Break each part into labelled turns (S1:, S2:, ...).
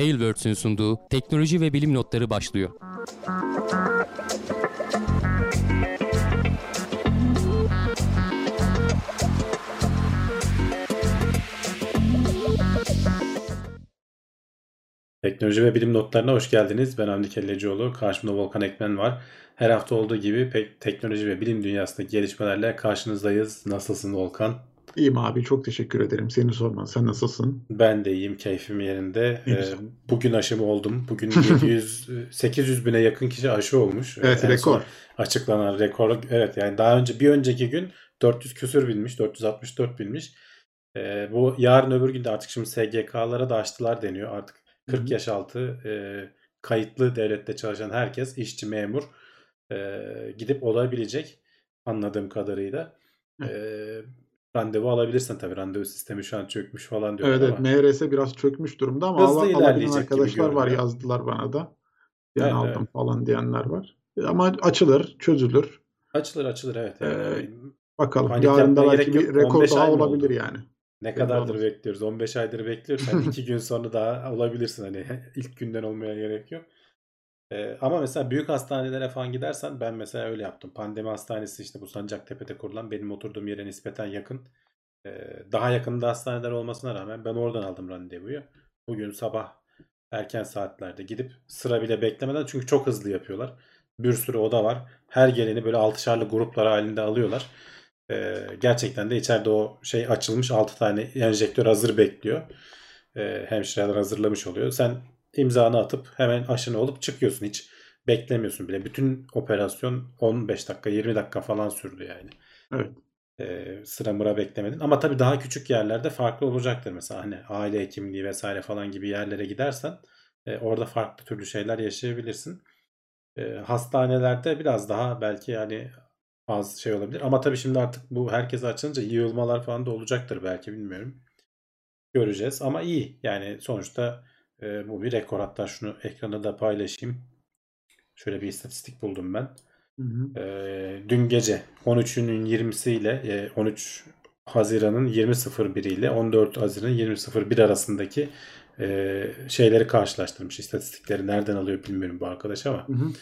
S1: Tailwords'ün sunduğu teknoloji ve bilim notları başlıyor.
S2: Teknoloji ve bilim notlarına hoş geldiniz. Ben Hamdi Kellecioğlu. Karşımda Volkan Ekmen var. Her hafta olduğu gibi pek teknoloji ve bilim dünyasındaki gelişmelerle karşınızdayız. Nasılsın Volkan?
S3: İyiyim abi çok teşekkür ederim. Seni sorman. Sen nasılsın?
S2: Ben de iyiyim. Keyfim yerinde. Ee, bugün aşımı oldum. Bugün 700 800 bine yakın kişi aşı olmuş.
S3: Evet
S2: En
S3: rekor.
S2: Açıklanan rekor. Evet yani daha önce bir önceki gün 400 küsür binmiş. 464 binmiş. Ee, bu yarın öbür gün de artık şimdi SGK'lara da açtılar deniyor. Artık 40
S3: Hı hı.
S2: yaş altı e, kayıtlı devlette çalışan herkes işçi memur e, gidip olabilecek anladığım kadarıyla. E, randevu alabilirsin tabii. Randevu sistemi şu an çökmüş falan diyorlar
S3: Evet evet. MRS biraz çökmüş durumda ama
S2: Hızlı
S3: alabilen
S2: gibi
S3: arkadaşlar var yazdılar bana da. Ben
S2: Evet,
S3: aldım
S2: evet.
S3: falan diyenler var. Ama açılır, çözülür.
S2: Açılır açılır evet.
S3: Ee,
S2: Yani
S3: Bakalım.
S2: panik
S3: Yarın da belki bir rekor
S2: 15
S3: daha olabilir
S2: oldu?
S3: yani.
S2: Ne kadardır bekliyoruz? 15 aydır bekliyoruz. Sen 2 gün sonra daha olabilirsin. Hani ilk günden olmaya gerek yok. Ee, ama mesela büyük hastanelere falan gidersen ben mesela öyle yaptım. Pandemi hastanesi işte bu Sancaktepe'de kurulan benim oturduğum yere nispeten yakın. Ee, daha yakında hastaneler olmasına rağmen ben oradan aldım randevuyu. Bugün sabah erken saatlerde gidip sıra bile beklemeden çünkü çok hızlı yapıyorlar. Bir sürü oda var. Her geleni böyle altışarlı gruplar halinde alıyorlar. Ee, gerçekten de içeride o şey açılmış 6 tane enjektör hazır bekliyor. Ee, hemşireler hazırlamış oluyor. Sen imzanı atıp hemen aşını olup çıkıyorsun. Hiç beklemiyorsun bile. Bütün operasyon 15 dakika 20 dakika falan sürdü yani.
S3: Evet.
S2: Ee, sıra mıra beklemedin. Ama tabii daha küçük yerlerde farklı olacaktır. Mesela hani aile hekimliği vesaire falan gibi yerlere gidersen e, orada farklı türlü şeyler yaşayabilirsin. E, hastanelerde biraz daha belki yani az şey olabilir. Ama tabii şimdi artık bu herkese açılınca yığılmalar falan da olacaktır belki bilmiyorum. Göreceğiz ama iyi. Yani sonuçta e, bu bir rekor. Hatta şunu ekrana da paylaşayım. Şöyle bir istatistik buldum ben.
S3: Hı hı.
S2: Ee, dün gece 13'ünün 20'si ile e, 13 Haziran'ın 20.01 ile 14 Haziran'ın 20.01 arasındaki e, şeyleri karşılaştırmış. İstatistikleri nereden alıyor bilmiyorum bu arkadaş ama.
S3: Hı hı.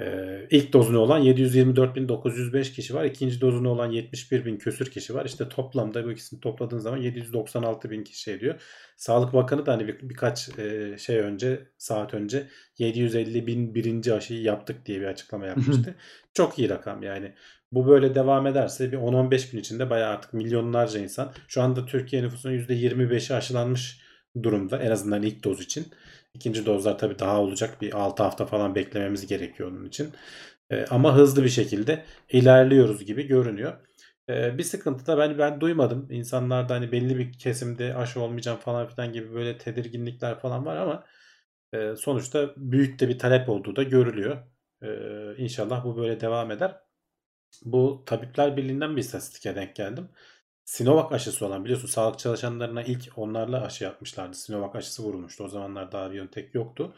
S2: Ee, ilk dozunu olan 724.905 kişi var. İkinci dozunu olan 71.000 küsür kişi var. İşte toplamda bu ikisini topladığın zaman 796.000 kişi ediyor. Sağlık Bakanı da hani bir, birkaç e, şey önce saat önce 750.000 birinci aşıyı yaptık diye bir açıklama yapmıştı. Çok iyi rakam yani. Bu böyle devam ederse bir 10-15 gün içinde bayağı artık milyonlarca insan. Şu anda Türkiye nüfusunun %25'i aşılanmış durumda en azından ilk doz için. İkinci dozlar tabii daha olacak. Bir 6 hafta falan beklememiz gerekiyor onun için. Ee, ama hızlı bir şekilde ilerliyoruz gibi görünüyor. Ee, bir sıkıntı da ben ben duymadım. İnsanlarda hani belli bir kesimde aşı olmayacağım falan filan gibi böyle tedirginlikler falan var ama e, sonuçta büyük de bir talep olduğu da görülüyor. Ee, inşallah bu böyle devam eder. Bu Tabipler Birliği'nden bir istatistike denk geldim. Sinovac aşısı olan biliyorsun sağlık çalışanlarına ilk onlarla aşı yapmışlardı. Sinovac aşısı vurulmuştu. O zamanlar daha BioNTech yoktu.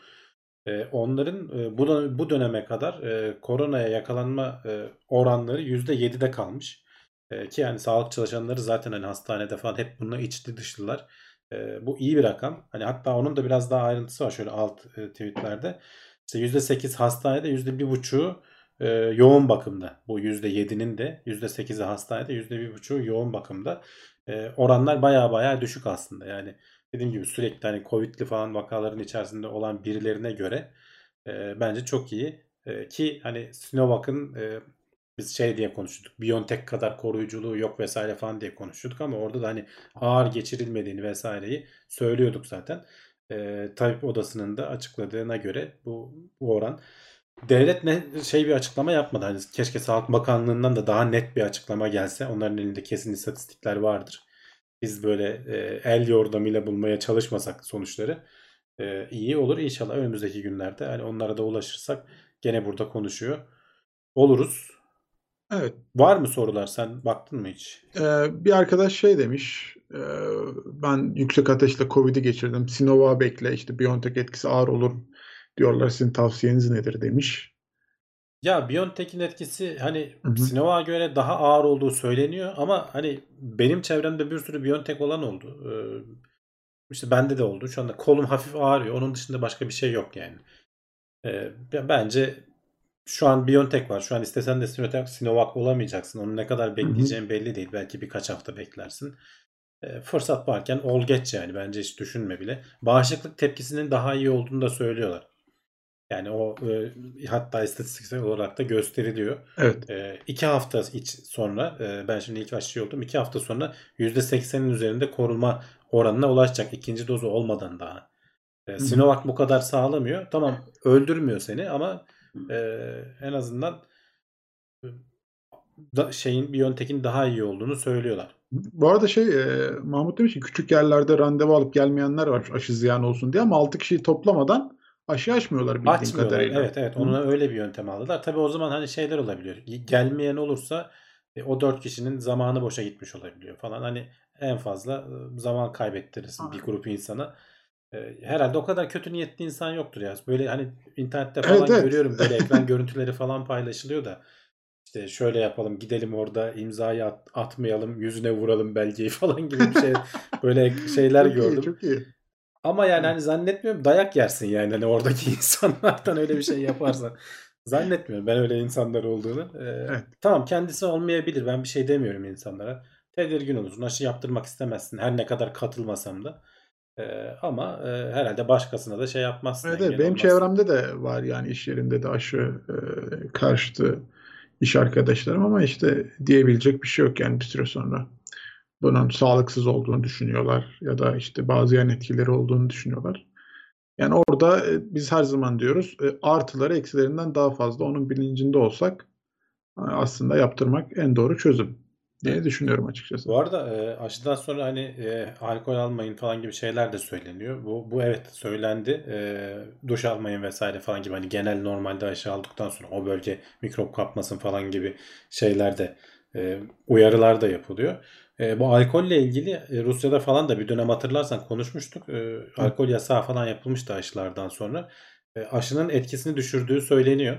S2: Ee, onların e, bu, bu döneme kadar e, koronaya yakalanma e, oranları %7'de kalmış. E, ki yani sağlık çalışanları zaten hani hastanede falan hep bununla içli dışlılar. E, bu iyi bir rakam. Hani hatta onun da biraz daha ayrıntısı var şöyle alt tweetlerde. İşte %8 hastanede %1,5'u e, yoğun bakımda. Bu %7'nin de %8'i hastanede %1,5'u yoğun bakımda. E, oranlar baya baya düşük aslında. Yani dediğim gibi sürekli hani Covid'li falan vakaların içerisinde olan birilerine göre e, bence çok iyi. E, ki hani Sinovac'ın e, biz şey diye konuştuk. BioNTech kadar koruyuculuğu yok vesaire falan diye konuşuyorduk ama orada da hani ağır geçirilmediğini vesaireyi söylüyorduk zaten. E, tabip odasının da açıkladığına göre bu, bu oran devlet ne şey bir açıklama yapmadı. Hani keşke Sağlık Bakanlığı'ndan da daha net bir açıklama gelse. Onların elinde kesin istatistikler vardır. Biz böyle e, el yordamıyla bulmaya çalışmasak sonuçları e, iyi olur. İnşallah önümüzdeki günlerde hani onlara da ulaşırsak gene burada konuşuyor oluruz.
S3: Evet.
S2: Var mı sorular? Sen baktın mı hiç?
S3: Ee, bir arkadaş şey demiş. e, ben yüksek ateşle Covid'i geçirdim. Sinovac'ı bekle. işte BioNTech etkisi ağır olur diyorlar. Sizin tavsiyeniz nedir demiş.
S2: Ya BioNTech'in etkisi hani. Sinovac'a göre daha ağır olduğu söyleniyor ama hani benim çevremde bir sürü BioNTech olan oldu. Ee, İşte bende de oldu. Şu anda kolum hafif ağrıyor. Onun dışında başka bir şey yok yani. Ee, bence şu an Biontech var. Şu an istesen de Sinovac, Sinovac olamayacaksın. Onu ne kadar bekleyeceğin belli değil. Belki birkaç hafta beklersin. E, fırsat varken ol geç yani. Bence hiç düşünme bile. Bağışıklık tepkisinin daha iyi olduğunu da söylüyorlar. Yani o e, hatta istatistiksel olarak da gösteriliyor.
S3: Evet.
S2: E, iki hafta iç sonra e, ben şimdi ilk aşı oldum. iki hafta sonra %80'in üzerinde koruma oranına ulaşacak. ikinci dozu olmadan daha. E, Sinovac bu kadar sağlamıyor. Tamam öldürmüyor seni ama e, en azından da, şeyin Biontech'in daha iyi olduğunu söylüyorlar.
S3: Bu arada şey e, Mahmut demiş ki küçük yerlerde randevu alıp gelmeyenler var aşı ziyan olsun diye ama 6 kişiyi toplamadan aşı açmıyorlar bildiğim
S2: Açmıyorlar.
S3: kadarıyla.
S2: Evet evet ona öyle bir yöntem aldılar. Tabii o zaman hani şeyler olabiliyor. Gelmeyen olursa e, o 4 kişinin zamanı boşa gitmiş olabiliyor falan. Hani en fazla zaman kaybettirirsin bir grup insana. E, herhalde o kadar kötü niyetli insan yoktur ya. Böyle hani internette falan
S3: Evet, evet.
S2: görüyorum böyle ekran görüntüleri falan paylaşılıyor da işte şöyle yapalım gidelim orada imzayı at- atmayalım yüzüne vuralım belgeyi falan gibi bir şey böyle şeyler
S3: Çok iyi,
S2: gördüm.
S3: çok iyi.
S2: Ama yani hani zannetmiyorum dayak yersin yani hani oradaki insanlardan öyle bir şey yaparsan. Zannetmiyorum ben öyle insanlar olduğunu. Ee,
S3: Evet.
S2: Tamam kendisi olmayabilir ben bir şey demiyorum insanlara. Tedirgin olursun aşı yaptırmak istemezsin her ne kadar katılmasam da. Ee, ama e, herhalde başkasına da şey yapmazsın.
S3: Evet, Benim
S2: olmazsın.
S3: çevremde de var yani iş yerinde de aşı e, karşıtı iş arkadaşlarım ama işte diyebilecek bir şey yok yani bir süre sonra. Bunun sağlıksız olduğunu düşünüyorlar ya da işte bazı yan etkileri olduğunu düşünüyorlar. Yani orada e, biz her zaman diyoruz e, artıları eksilerinden daha fazla onun bilincinde olsak e, aslında yaptırmak en doğru çözüm diye düşünüyorum açıkçası.
S2: Bu arada e, aşıdan sonra hani e, alkol almayın falan gibi şeyler de söyleniyor. Bu, bu evet söylendi. E, duş almayın vesaire falan gibi hani genel normalde aşı aldıktan sonra o bölge mikrop kapmasın falan gibi şeyler de e, uyarılar da yapılıyor. E, bu alkolle ilgili e, Rusya'da falan da bir dönem hatırlarsan konuşmuştuk. E, alkol yasağı falan yapılmıştı aşılardan sonra. E, aşının etkisini düşürdüğü söyleniyor.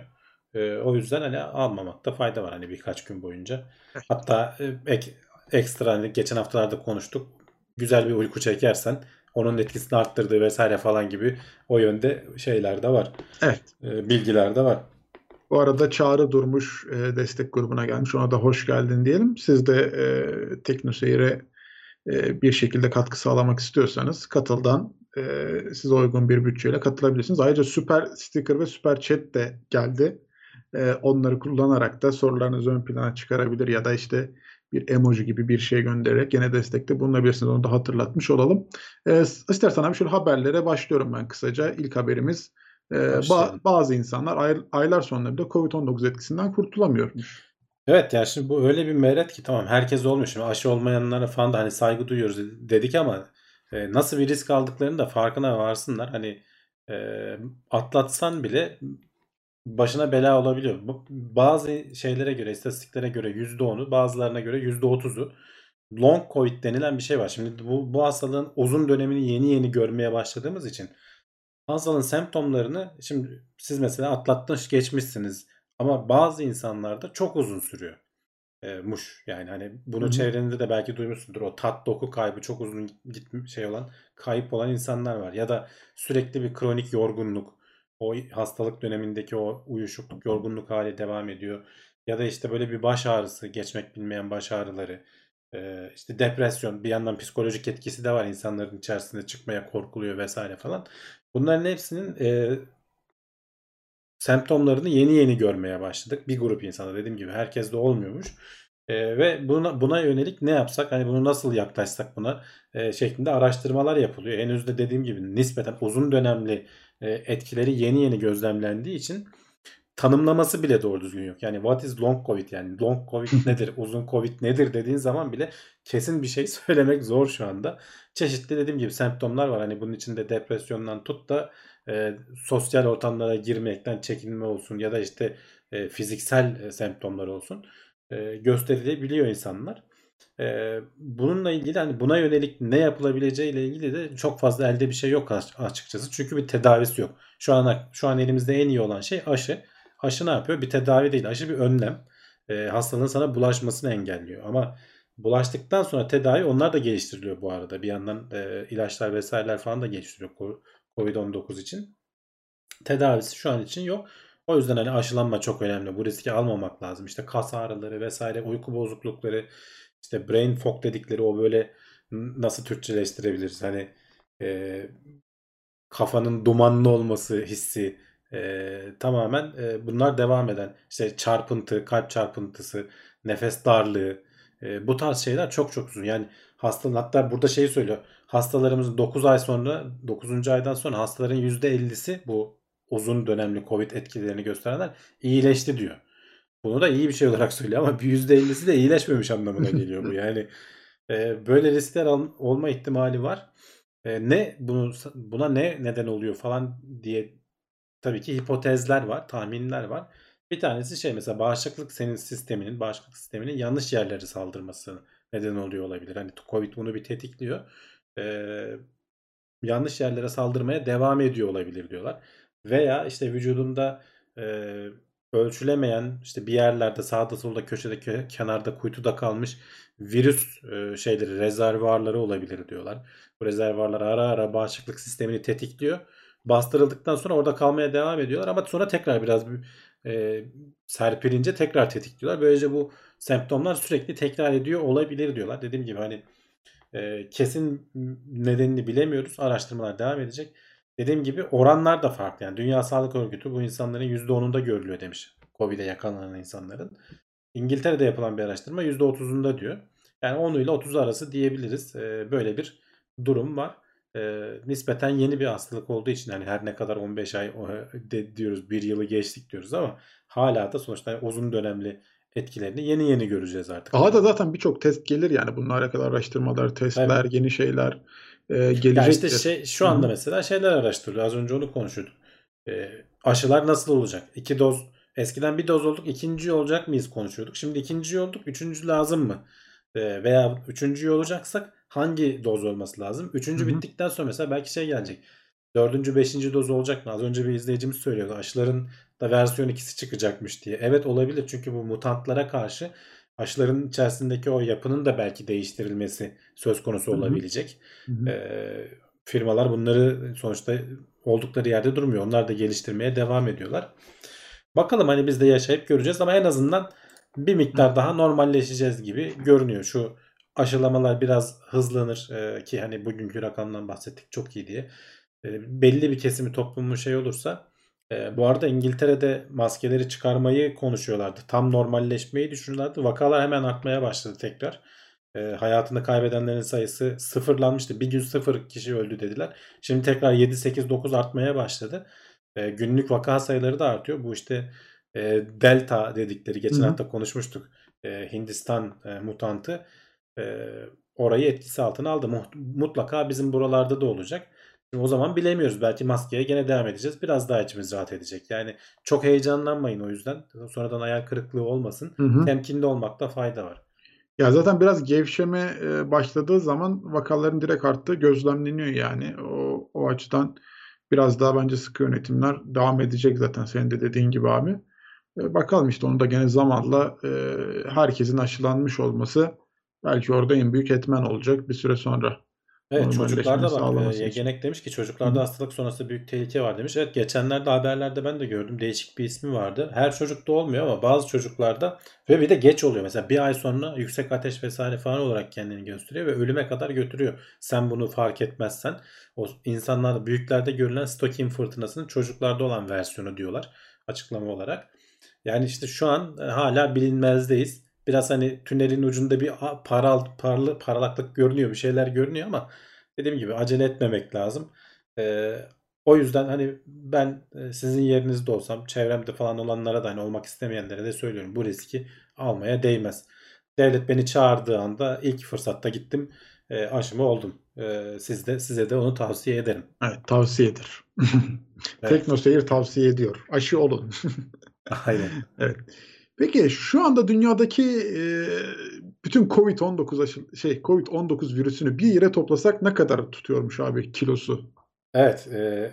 S2: E, o yüzden hani almamakta fayda var hani birkaç gün boyunca. Hatta e, ek, ekstra hani geçen haftalarda konuştuk. Güzel bir uyku çekersen onun etkisini arttırdığı vesaire falan gibi o yönde şeyler de var.
S3: Evet.
S2: E, bilgiler de var.
S3: Bu arada Çağrı Durmuş e, destek grubuna gelmiş. Ona da hoş geldin diyelim. Siz de e, TeknoSeyir'e e, bir şekilde katkı sağlamak istiyorsanız katıldan e, size uygun bir bütçeyle katılabilirsiniz. Ayrıca süper sticker ve süper chat de geldi. E, onları kullanarak da sorularınızı ön plana çıkarabilir ya da işte bir emoji gibi bir şey göndererek yine destekte bulunabilirsiniz. Onu da hatırlatmış olalım. E, istersen abi şöyle haberlere başlıyorum ben kısaca. İlk haberimiz e, ba- bazı insanlar ay- aylar sonra bile Covid-19 etkisinden kurtulamıyormuş.
S2: Evet yani şimdi bu öyle bir meret ki tamam herkes olmuş. Şimdi aşı olmayanlara falan da hani saygı duyuyoruz dedik ama e, nasıl bir risk aldıklarını da farkına varsınlar. Hani e, atlatsan bile başına bela olabiliyor. Bu- Bazı şeylere göre, istatistiklere göre %10'u, bazılarına göre %30'u long covid denilen bir şey var. Şimdi bu, bu hastalığın uzun dönemini yeni yeni görmeye başladığımız için hastalığın semptomlarını şimdi siz mesela atlattınız geçmişsiniz. Ama bazı insanlarda çok uzun sürüyor. E, muş. Yani hani bunu
S3: Hı hı.
S2: çevrende de belki duymuşsundur. O tat doku kaybı çok uzun gitmiş şey olan kayıp olan insanlar var. Ya da sürekli bir kronik yorgunluk. O hastalık dönemindeki o uyuşukluk yorgunluk hali devam ediyor. Ya da işte böyle bir baş ağrısı geçmek bilmeyen baş ağrıları e, işte depresyon bir yandan psikolojik etkisi de var insanların içerisinde çıkmaya korkuluyor vesaire falan bunların hepsinin e, semptomlarını yeni yeni görmeye başladık. Bir grup insana dediğim gibi herkes de olmuyormuş. Ee, ve buna, buna yönelik ne yapsak hani bunu nasıl yaklaşsak buna e, şeklinde araştırmalar yapılıyor. Henüz de dediğim gibi nispeten uzun dönemli e, etkileri yeni yeni gözlemlendiği için tanımlaması bile doğru düzgün yok. Yani what is long covid yani long covid nedir, uzun covid nedir dediğin zaman bile kesin bir şey söylemek zor şu anda. Çeşitli dediğim gibi semptomlar var. Hani bunun içinde depresyondan tut da e, sosyal ortamlara girmekten çekinme olsun ya da işte e, fiziksel e, semptomlar olsun e, gösterilebiliyor insanlar. E, bununla ilgili hani buna yönelik ne yapılabileceği ile ilgili de çok fazla elde bir şey yok aç- açıkçası. Çünkü bir tedavisi yok. Şu an şu an elimizde en iyi olan şey aşı. Aşı ne yapıyor? Bir tedavi değil. Aşı bir önlem. E, hastalığın sana bulaşmasını engelliyor. Ama bulaştıktan sonra tedavi onlar da geliştiriliyor bu arada. Bir yandan e, ilaçlar vesaireler falan da geliştiriliyor ko- Covid-19 için. Tedavisi şu an için yok. O yüzden hani aşılanma çok önemli. Bu riski almamak lazım. İşte kas ağrıları vesaire, uyku bozuklukları, işte brain fog dedikleri o böyle nasıl Türkçeleştirebiliriz? Hani e, kafanın dumanlı olması hissi e, tamamen e, bunlar devam eden işte çarpıntı, kalp çarpıntısı, nefes darlığı e, bu tarz şeyler çok çok uzun. Yani hastanın hatta burada şeyi söylüyor. Hastalarımızın 9 ay sonra 9. aydan sonra hastaların %50'si bu uzun dönemli Covid etkilerini gösterenler iyileşti diyor. Bunu da iyi bir şey olarak söylüyor ama bir %50'si de iyileşmemiş anlamına geliyor bu. Yani e, böyle riskler al- olma ihtimali var. E, ne bunu buna ne neden oluyor falan diye tabii ki hipotezler var, tahminler var. Bir tanesi şey mesela bağışıklık senin sisteminin, bağışıklık sisteminin yanlış yerlere saldırması neden oluyor olabilir. Hani Covid bunu bir tetikliyor. Ee, yanlış yerlere saldırmaya devam ediyor olabilir diyorlar. Veya işte vücudunda e, ölçülemeyen işte bir yerlerde sağda solda köşede kö- kenarda kuytuda kalmış virüs e, şeyleri rezervuarları olabilir diyorlar. Bu rezervuarlar ara ara bağışıklık sistemini tetikliyor. Bastırıldıktan sonra orada kalmaya devam ediyorlar ama sonra tekrar biraz e, serpilince tekrar tetikliyorlar. Böylece bu semptomlar sürekli tekrar ediyor olabilir diyorlar. Dediğim gibi hani e, kesin nedenini bilemiyoruz. Araştırmalar devam edecek. Dediğim gibi oranlar da farklı. Yani Dünya Sağlık Örgütü bu insanların %10'unda görülüyor demiş. Covid'e yakalanan insanların. İngiltere'de yapılan bir araştırma %30'unda diyor. Yani 10 ile 30 arası diyebiliriz. E, böyle bir durum var. E, nispeten yeni bir hastalık olduğu için hani her ne kadar 15 ay de, diyoruz bir yılı geçtik diyoruz ama hala da sonuçta uzun dönemli etkilerini yeni yeni göreceğiz artık.
S3: Daha da zaten birçok test gelir yani bununla alakalı araştırmalar, testler,
S2: Evet.
S3: yeni şeyler e,
S2: Ya
S3: gelecektir.
S2: işte şey, şu anda
S3: Hı
S2: mesela şeyler araştırılıyor. Az önce onu konuşuyorduk. Ee, aşılar nasıl olacak? İki doz eskiden bir doz olduk, ikinci olacak mıyız konuşuyorduk. Şimdi ikinci olduk, üçüncü lazım mı? Ee, veya üçüncü olacaksak hangi doz olması lazım? Üçüncü
S3: Hı hı.
S2: bittikten sonra mesela belki şey gelecek. Dördüncü, beşinci doz olacak mı? Az önce bir izleyicimiz söylüyordu. Aşıların da versiyon ikisi çıkacakmış diye. Evet olabilir çünkü bu mutantlara karşı aşıların içerisindeki o yapının da belki değiştirilmesi söz konusu olabilecek.
S3: Hı hı.
S2: Firmalar bunları sonuçta oldukları yerde durmuyor. Onlar da geliştirmeye devam ediyorlar. Bakalım hani biz de yaşayıp göreceğiz ama en azından bir miktar daha normalleşeceğiz gibi görünüyor. Şu aşılamalar biraz hızlanır Ee, ki hani bugünkü rakamdan bahsettik çok iyi diye. Ee, belli bir kesimi toplumun şey olursa e, bu arada İngiltere'de maskeleri çıkarmayı konuşuyorlardı. Tam normalleşmeyi düşünüyorlardı. Vakalar hemen artmaya başladı tekrar. E, hayatını kaybedenlerin sayısı sıfırlanmıştı. Bir gün sıfır kişi öldü dediler. Şimdi tekrar 7, 8, 9 artmaya başladı. E, günlük vaka sayıları da artıyor. Bu işte e, delta dedikleri geçen
S3: Hı hı.
S2: hafta konuşmuştuk. E, Hindistan e, mutantı e, orayı etkisi altına aldı. Mutlaka bizim buralarda da olacak. Şimdi o zaman bilemiyoruz. Belki maskeye gene devam edeceğiz. Biraz daha içimiz rahat edecek. Yani çok heyecanlanmayın o yüzden. Sonradan hayal kırıklığı olmasın.
S3: Hı hı.
S2: Temkinli olmakta fayda var.
S3: Ya zaten biraz gevşeme başladığı zaman vakaların direkt arttığı gözlemleniyor yani. O, o açıdan biraz daha bence sıkı yönetimler devam edecek zaten senin de dediğin gibi abi. Bakalım işte onu da gene zamanla herkesin aşılanmış olması belki orada en büyük etmen olacak bir süre sonra.
S2: Evet çocuklarda bak e. Yegenek demiş ki çocuklarda
S3: hı.
S2: hastalık sonrası büyük tehlike var demiş. Evet geçenlerde haberlerde ben de gördüm değişik bir ismi vardı. Her çocukta olmuyor ama bazı çocuklarda ve bir de geç oluyor. Mesela bir ay sonra yüksek ateş vesaire falan olarak kendini gösteriyor ve ölüme kadar götürüyor. Sen bunu fark etmezsen o insanlar büyüklerde görülen Stokin fırtınasının çocuklarda olan versiyonu diyorlar açıklama olarak. Yani işte şu an e, hala bilinmezdeyiz. Biraz hani tünelin ucunda bir paral, parlı, parlaklık görünüyor, bir şeyler görünüyor ama dediğim gibi acele etmemek lazım. Ee, o yüzden hani ben e, sizin yerinizde olsam çevremde falan olanlara da hani olmak istemeyenlere de söylüyorum. Bu riski almaya değmez. Devlet beni çağırdığı anda ilk fırsatta gittim e, aşımı oldum. E, siz de size de onu tavsiye ederim.
S3: Evet tavsiyedir.
S2: Evet.
S3: Teknoseyir tavsiye ediyor. Aşı olun.
S2: Aynen.
S3: Evet. Peki şu anda dünyadaki e, bütün Covid-19 aşı, şey Covid-19 virüsünü bir yere toplasak ne kadar tutuyormuş abi kilosu?
S2: Evet,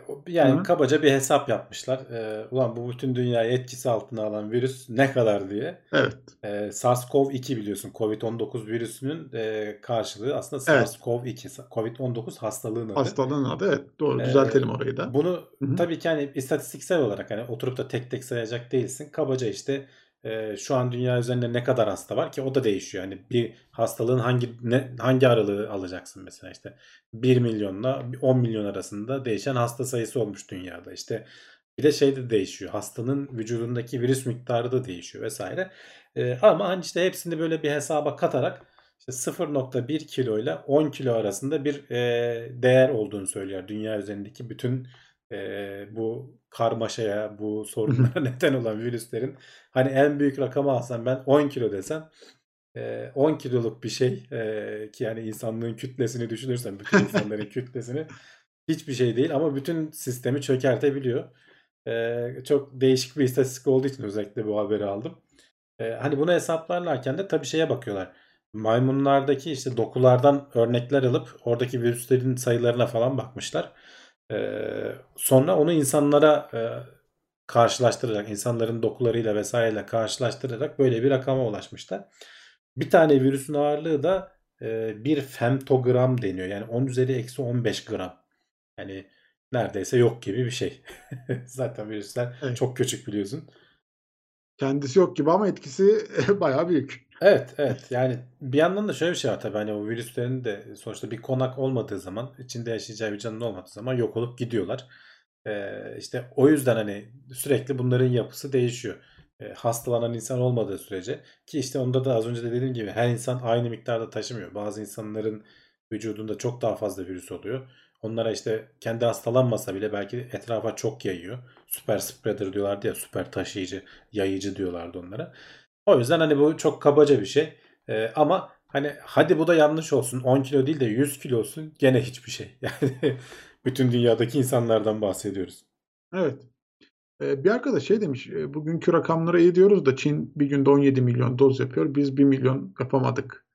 S2: o yani
S3: Hı.
S2: kabaca bir hesap yapmışlar. Eee, ulan bu bütün dünyayı etkisi altına alan virüs ne kadar diye.
S3: Evet.
S2: Eee, SARS-CoV-2 biliyorsun COVID-19 virüsünün eee, karşılığı aslında
S3: Evet.
S2: SARS-CoV-2. COVID-19 hastalığın adı.
S3: Hastalığın adı evet doğru
S2: Eee,
S3: düzeltelim orayı da.
S2: bunu
S3: Hı hı.
S2: tabii ki hani istatistiksel olarak hani oturup da tek tek sayacak değilsin. Kabaca işte eee, şu an dünya üzerinde ne kadar hasta var ki o da değişiyor. Hani bir hastalığın hangi ne, hangi aralığı alacaksın mesela işte 1 milyonla 10 milyon arasında değişen hasta sayısı olmuş dünyada. İşte bir de şey de değişiyor. Hastanın vücudundaki virüs miktarı da değişiyor vesaire. Eee, ama hani işte hepsini böyle bir hesaba katarak işte 0.1 kilo ile 10 kilo arasında bir eee, değer olduğunu söylüyor. Dünya üzerindeki bütün eee, bu karmaşaya, bu sorunlara neden olan virüslerin hani en büyük rakamı alsam ben 10 kilo desem eee, 10 kiloluk bir şey eee, ki yani insanlığın kütlesini düşünürsen bütün insanların kütlesini hiçbir şey değil ama bütün sistemi çökertebiliyor. Eee, çok değişik bir istatistik olduğu için özellikle bu haberi aldım. Eee, hani bunu hesaplarlarken de tabii şeye bakıyorlar. Maymunlardaki işte dokulardan örnekler alıp oradaki virüslerin sayılarına falan bakmışlar. Sonra onu insanlara eee, karşılaştırarak, insanların dokularıyla vesaireyle karşılaştırarak böyle bir rakama ulaşmışlar. Bir tane virüsün ağırlığı da eee, bir femtogram deniyor. Yani 10 üzeri eksi 15 gram. Yani neredeyse yok gibi bir şey. Zaten virüsler
S3: Evet.
S2: çok küçük biliyorsun.
S3: Kendisi yok gibi ama etkisi bayağı büyük.
S2: Evet, evet. Yani bir yandan da şöyle bir şey var tabii hani o virüslerin de sonuçta bir konak olmadığı zaman, içinde yaşayacağı bir canlı olmadığı zaman yok olup gidiyorlar. Eee, işte o yüzden hani sürekli bunların yapısı değişiyor. Eee, hastalanan insan olmadığı sürece ki işte onda da az önce de dediğim gibi her insan aynı miktarda taşımıyor. Bazı insanların vücudunda çok daha fazla virüs oluyor. Onlara işte kendi hastalanmasa bile belki etrafa çok yayıyor. Süper spreader diyorlardı ya, süper taşıyıcı, yayıcı diyorlardı onlara. O yüzden hani bu çok kabaca bir şey. Eee, ama hani hadi bu da yanlış olsun. 10 kilo değil de 100 kilo olsun gene hiçbir şey. Yani bütün dünyadaki insanlardan bahsediyoruz.
S3: Evet. Ee, bir arkadaş şey demiş, e, bugünkü rakamlara iyi diyoruz da Çin bir günde 17 milyon doz yapıyor, biz 1 milyon yapamadık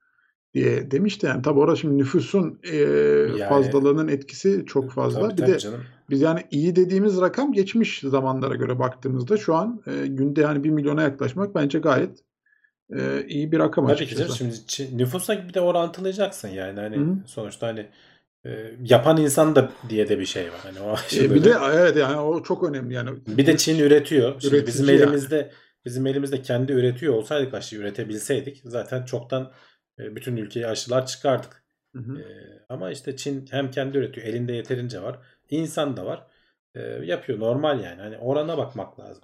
S3: diye demiş de yani tabii orada şimdi nüfusun e,
S2: Yani
S3: fazlalığının etkisi çok fazla.
S2: tabii
S3: Bir
S2: tabii
S3: de
S2: canım.
S3: biz yani iyi dediğimiz rakam geçmiş zamanlara göre baktığımızda şu an e, günde yani 1 milyona yaklaşmak bence gayet e, iyi bir rakam
S2: Tabii ki
S3: açıkçası.
S2: canım. Şimdi nüfusa bir de orantılayacaksın yani. Hani
S3: Hı hı.
S2: sonuçta hani e, yapan insan da diye de bir şey var. Hani o
S3: E, bir de evet yani o çok önemli yani
S2: Bir de Çin üretiyor. Şimdi bizim
S3: üretici yani.
S2: elimizde bizim elimizde kendi üretiyor olsaydık aşı üretebilseydik zaten çoktan e, bütün ülkeye aşılar çıkardık.
S3: Hı hı.
S2: E, ama işte Çin hem kendi üretiyor, elinde yeterince var, insan da var. E, yapıyor normal yani. Hani orana bakmak lazım.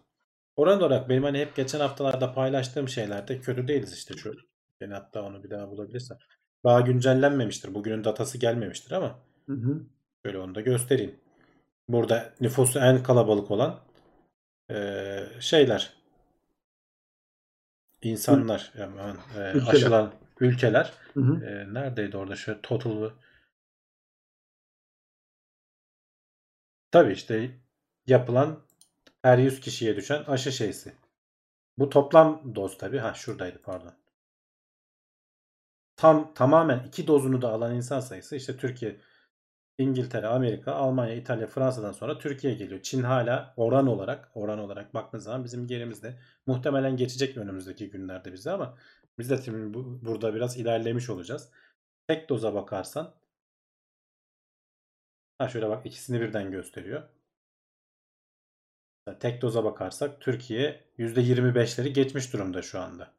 S2: Oran olarak benim hani hep geçen haftalarda paylaştığım şeylerde kötü değiliz işte şu. Ben hatta onu bir daha bulabilirsem. Daha güncellenmemiştir. Bugünün datası gelmemiştir ama
S3: Hı hı.
S2: şöyle onu da göstereyim. Burada nüfusu en kalabalık olan eee, şeyler, insanlar, yani, eee,
S3: Ülkeler.
S2: aşılan ülkeler.
S3: Hı hı.
S2: Eee, neredeydi orada şöyle total Tabii işte yapılan her 100 kişiye düşen aşı şeysi. Bu toplam doz tabii. Ha şuradaydı pardon. Tam tamamen iki dozunu da alan insan sayısı işte Türkiye, İngiltere, Amerika, Almanya, İtalya, Fransa'dan sonra Türkiye geliyor. Çin hala oran olarak oran olarak baktığınız zaman bizim gerimizde. Muhtemelen geçecek önümüzdeki günlerde bize ama biz de şimdi bu, burada biraz ilerlemiş olacağız. Tek doza bakarsan ha şöyle bak ikisini birden gösteriyor. Tek doza bakarsak Türkiye %25'leri geçmiş durumda şu anda.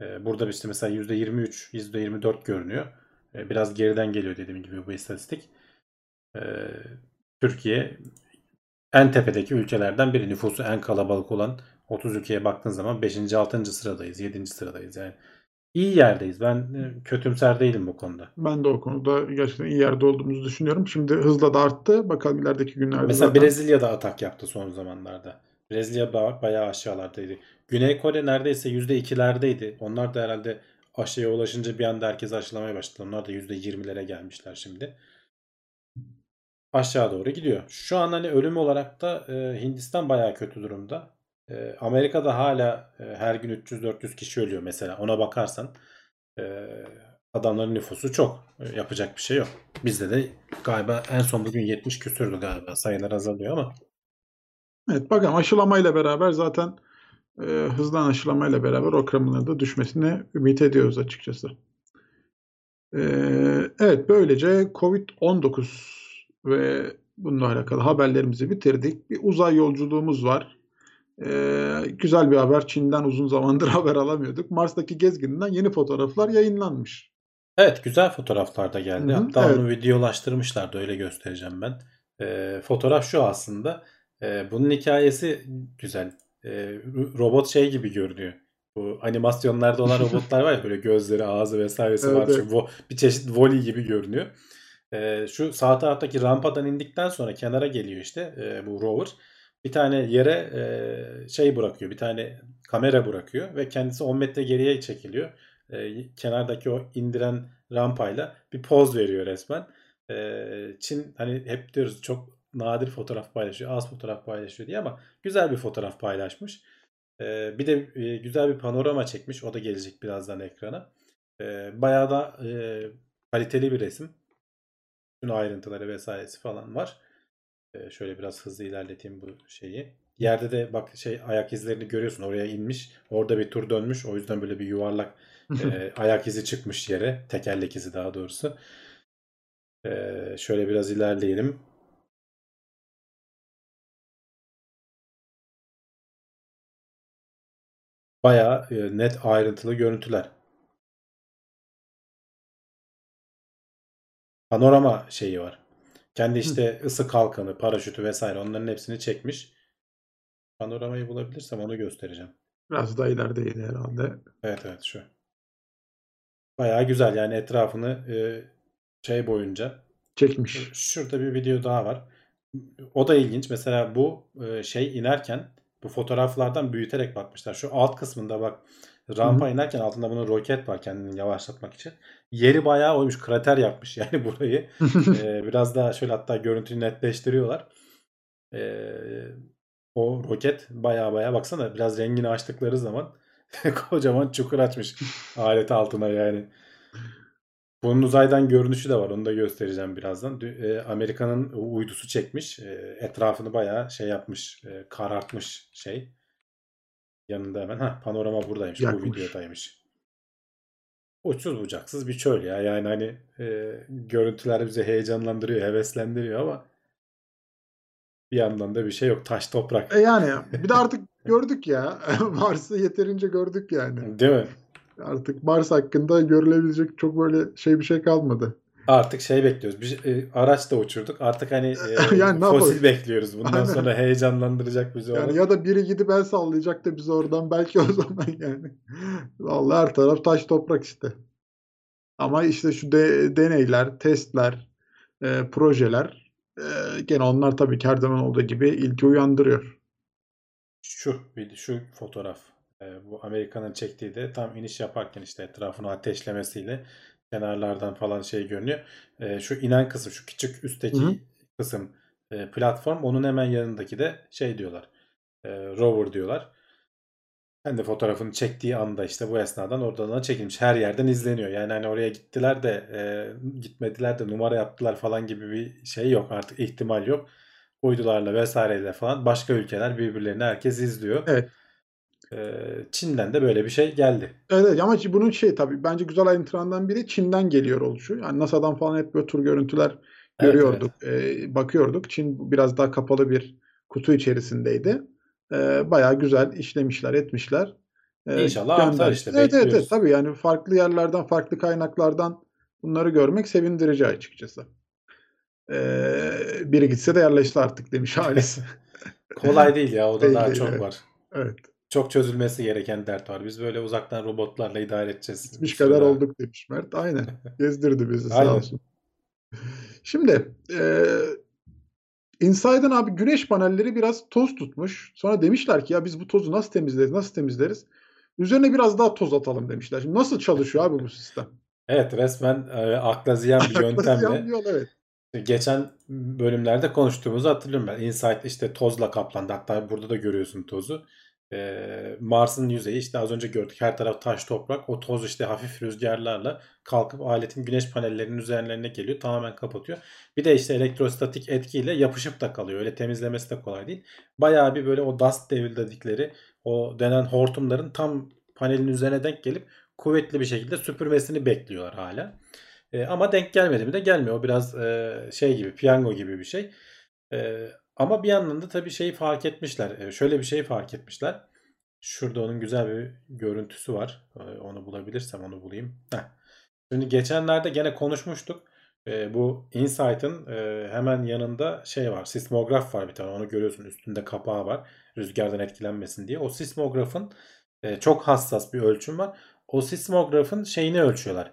S2: Ee, Burada işte mesela %23, %24 görünüyor. Ee, Biraz geriden geliyor dediğim gibi bu istatistik. Ee, Türkiye en tepedeki ülkelerden biri. Nüfusu en kalabalık olan 30 ülkeye baktığın zaman 5. 6. sıradayız, 7. sıradayız. Yani iyi yerdeyiz. Ben e, kötümser değilim bu konuda.
S3: Ben de o konuda gerçekten iyi yerde olduğumuzu düşünüyorum. Şimdi hızla da arttı. Bakalım ilerideki günlerde
S2: Mesela
S3: zaten.
S2: Brezilya'da atak yaptı son zamanlarda. Brezilya ba- bayağı aşağılardaydı. Güney Kore neredeyse %2'lerdeydi. Onlar da herhalde aşıya ulaşınca bir anda herkes aşılamaya başladı. Onlar da %20'lere gelmişler şimdi. Aşağı doğru gidiyor. Şu an hani ölüm olarak da e, Hindistan bayağı kötü durumda. E, Amerika'da hala e, her gün 300-400 kişi ölüyor mesela. Ona bakarsan e, adamların nüfusu çok. E, Yapacak bir şey yok. Bizde de galiba en son bugün 70 küsürdü galiba. Sayılar azalıyor ama.
S3: Evet bakalım aşılamayla beraber zaten e, hızlan aşılamayla beraber o rakamların da düşmesini ümit ediyoruz açıkçası. E, evet böylece Covid-19 ve bununla alakalı haberlerimizi bitirdik. Bir uzay yolculuğumuz var. E, güzel bir haber. Çin'den uzun zamandır haber alamıyorduk. Mars'taki gezgininden yeni fotoğraflar yayınlanmış.
S2: Evet güzel fotoğraflar da geldi.
S3: Hı hı,
S2: Hatta
S3: evet.
S2: onu videolaştırmışlardı öyle göstereceğim ben. E, fotoğraf şu aslında. E, bunun hikayesi güzel. E, ro- robot şey gibi görünüyor. Bu animasyonlarda olan robotlar var ya böyle gözleri, ağzı vesairesi
S3: Evet,
S2: var.
S3: evet.
S2: Vo- bir çeşit Wall-E gibi görünüyor. E, şu sağ taraftaki rampadan indikten sonra kenara geliyor işte e, bu rover. Bir tane yere e, şey bırakıyor. Bir tane kamera bırakıyor ve kendisi 10 metre geriye çekiliyor. E, kenardaki o indiren rampayla bir poz veriyor resmen. E, Çin hani hep diyoruz çok nadir fotoğraf paylaşıyor, az fotoğraf paylaşıyor diye ama güzel bir fotoğraf paylaşmış. E, bir de e, güzel bir panorama çekmiş. O da gelecek birazdan ekrana. E, bayağı da e, kaliteli bir resim. Bütün ayrıntıları vesairesi falan var. E, şöyle biraz hızlı ilerleteyim bu şeyi. Yerde de bak şey ayak izlerini görüyorsun. Oraya inmiş. Orada bir tur dönmüş. O yüzden böyle bir yuvarlak e, ayak izi çıkmış yere. Tekerlek izi daha doğrusu. E, şöyle biraz ilerleyelim. Bayağı e, net ayrıntılı görüntüler. Panorama şeyi var. Kendi işte ısı kalkanı, paraşütü vesaire onların hepsini çekmiş. Panoramayı bulabilirsem onu göstereceğim.
S3: Biraz daha ilerideydi herhalde.
S2: Evet evet şu. Bayağı güzel yani etrafını e, şey boyunca.
S3: Çekmiş.
S2: Şurada bir video daha var. O da ilginç. Mesela bu e, şey inerken bu fotoğraflardan büyüterek bakmışlar. Şu alt kısmında bak rampa inerken altında bunun roket var kendini yavaşlatmak için. Yeri bayağı oymuş. Krater yapmış yani burayı. E, biraz daha şöyle hatta görüntüyü netleştiriyorlar. E, o roket bayağı bayağı baksana biraz rengini açtıkları zaman kocaman çukur açmış alet altına yani. Bunun uzaydan görünüşü de var. Onu da göstereceğim birazdan. Amerika'nın uydusu çekmiş. Etrafını bayağı şey yapmış. karartmış şey. Yanında hemen. ha panorama buradaymış. Bu
S3: Yakmış.
S2: videodaymış. Uçsuz bucaksız bir çöl ya. Yani hani e, görüntüler bizi heyecanlandırıyor, heveslendiriyor ama bir yandan da bir şey yok. Taş toprak.
S3: E yani bir de artık gördük ya. Mars'ı yeterince gördük yani.
S2: Değil mi?
S3: Artık Mars hakkında görülebilecek çok böyle şey bir şey kalmadı.
S2: Artık şey bekliyoruz. Bir e, araç da uçurduk. Artık hani e,
S3: Yani
S2: fosil
S3: yapalım?
S2: bekliyoruz. Bundan
S3: Aynen.
S2: sonra heyecanlandıracak bizi
S3: Yani ya da biri gidip el sallayacak da bizi oradan belki o zaman yani. Vallahi her taraf taş toprak işte. Ama işte şu de- deneyler, testler, e, projeler e, gene onlar tabii ki her zaman olduğu gibi ilgi uyandırıyor.
S2: Şu şu fotoğraf. E, bu Amerika'nın çektiği de tam iniş yaparken işte etrafını ateşlemesiyle kenarlardan falan şey görünüyor. E, şu inen kısım, şu küçük üstteki
S3: Hı hı.
S2: kısım e, platform. Onun hemen yanındaki de şey diyorlar. e, rover diyorlar. Kendi fotoğrafını çektiği anda işte bu esnadan oradan da çekilmiş. Her yerden izleniyor. Yani hani oraya gittiler de e, gitmediler de numara yaptılar falan gibi bir şey yok. Artık ihtimal yok. Uydularla vesaireyle falan başka ülkeler birbirlerini herkes izliyor.
S3: Evet.
S2: E, Çin'den de böyle bir şey geldi.
S3: Evet ama bunun şey tabii bence güzel ayrıntılarından biri Çin'den geliyor oluşu. Yani NASA'dan falan hep böyle tur görüntüler
S2: Evet,
S3: görüyorduk, e, bakıyorduk. Çin biraz daha kapalı bir kutu içerisindeydi. E, bayağı güzel işlemişler, etmişler. E,
S2: İnşallah artar işte,
S3: Evet, evet, evet, tabii yani farklı yerlerden, farklı kaynaklardan bunları görmek sevindirici açıkçası. Biri gitse de yerleşti artık demiş ailesi.
S2: Kolay değil ya. O da
S3: Değil,
S2: daha
S3: değil,
S2: çok
S3: evet.
S2: var.
S3: evet,
S2: Çok çözülmesi gereken dert var. Biz böyle uzaktan robotlarla idare edeceğiz. süre
S3: kadar olduk demiş Mert. Aynen. Gezdirdi bizi sağ
S2: Aynen.
S3: olsun. Şimdi e, Inside'ın abi güneş panelleri biraz toz tutmuş. Sonra demişler ki ya biz bu tozu nasıl temizleriz, nasıl temizleriz? Üzerine biraz daha toz atalım demişler. Şimdi nasıl çalışıyor abi bu sistem?
S2: Evet resmen e, akla ziyan bir yöntemle.
S3: Yol, evet.
S2: Geçen bölümlerde konuştuğumuzu hatırlıyorum ben. Insight işte tozla kaplandı. Hatta burada da görüyorsun tozu. Ee, Mars'ın yüzeyi işte az önce gördük her taraf taş toprak. O toz işte hafif rüzgarlarla kalkıp aletin güneş panellerinin üzerlerine geliyor. Tamamen kapatıyor. Bir de işte elektrostatik etkiyle yapışıp da kalıyor. Öyle temizlemesi de kolay değil. Bayağı bir böyle o dust devil dedikleri o denen hortumların tam panelin üzerine denk gelip kuvvetli bir şekilde süpürmesini bekliyorlar hala. E, ama denk gelmedi mi de gelmiyor. O biraz e, şey gibi piyango gibi bir şey. E, ama bir yandan da tabii şeyi fark etmişler. E, şöyle bir şey fark etmişler. Şurada onun güzel bir görüntüsü var. E, onu bulabilirsem onu bulayım. Heh. Şimdi geçenlerde gene konuşmuştuk. E, bu Insight'ın e, hemen yanında şey var. Sismograf var bir tane. Onu görüyorsun. Üstünde kapağı var. Rüzgardan etkilenmesin diye. O sismografın e, çok hassas bir ölçüm var. O sismografın şeyini ölçüyorlar.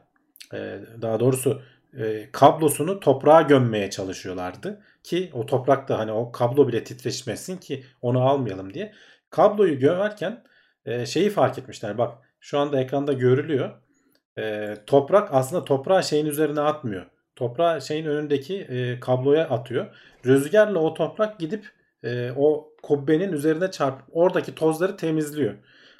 S2: Daha doğrusu e, kablosunu toprağa gömmeye çalışıyorlardı. Ki o toprakta hani o kablo bile titreşmesin ki onu almayalım diye. Kabloyu gömerken e, şeyi fark etmişler. Bak şu anda ekranda görülüyor. E, toprak aslında toprağı şeyin üzerine atmıyor. Toprağı şeyin önündeki e, kabloya atıyor. Rüzgarla o toprak gidip e, o kubbenin üzerine çarpıp oradaki tozları temizliyor.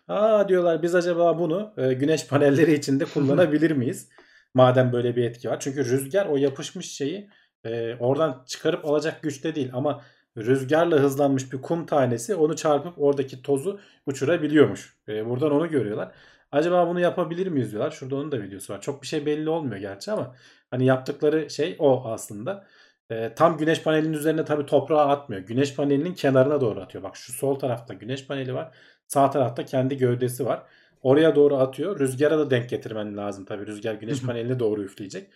S2: Aa diyorlar biz acaba bunu e, güneş panelleri içinde kullanabilir miyiz? Madem böyle bir etki var. Çünkü rüzgar o yapışmış şeyi e, oradan çıkarıp alacak güçte değil ama rüzgarla hızlanmış bir kum tanesi onu çarpıp oradaki tozu uçurabiliyormuş. E, buradan onu görüyorlar. Acaba bunu yapabilir miyiz diyorlar. Şurada onun da videosu var. Çok bir şey belli olmuyor gerçi ama hani yaptıkları şey o aslında. E, tam güneş panelinin üzerine tabii toprağa atmıyor. Güneş panelinin kenarına doğru atıyor. Bak şu sol tarafta güneş paneli var. Sağ tarafta kendi gövdesi var. Oraya doğru atıyor. Rüzgara da denk getirmen lazım tabii. Rüzgar güneş paneline doğru üfleyecek.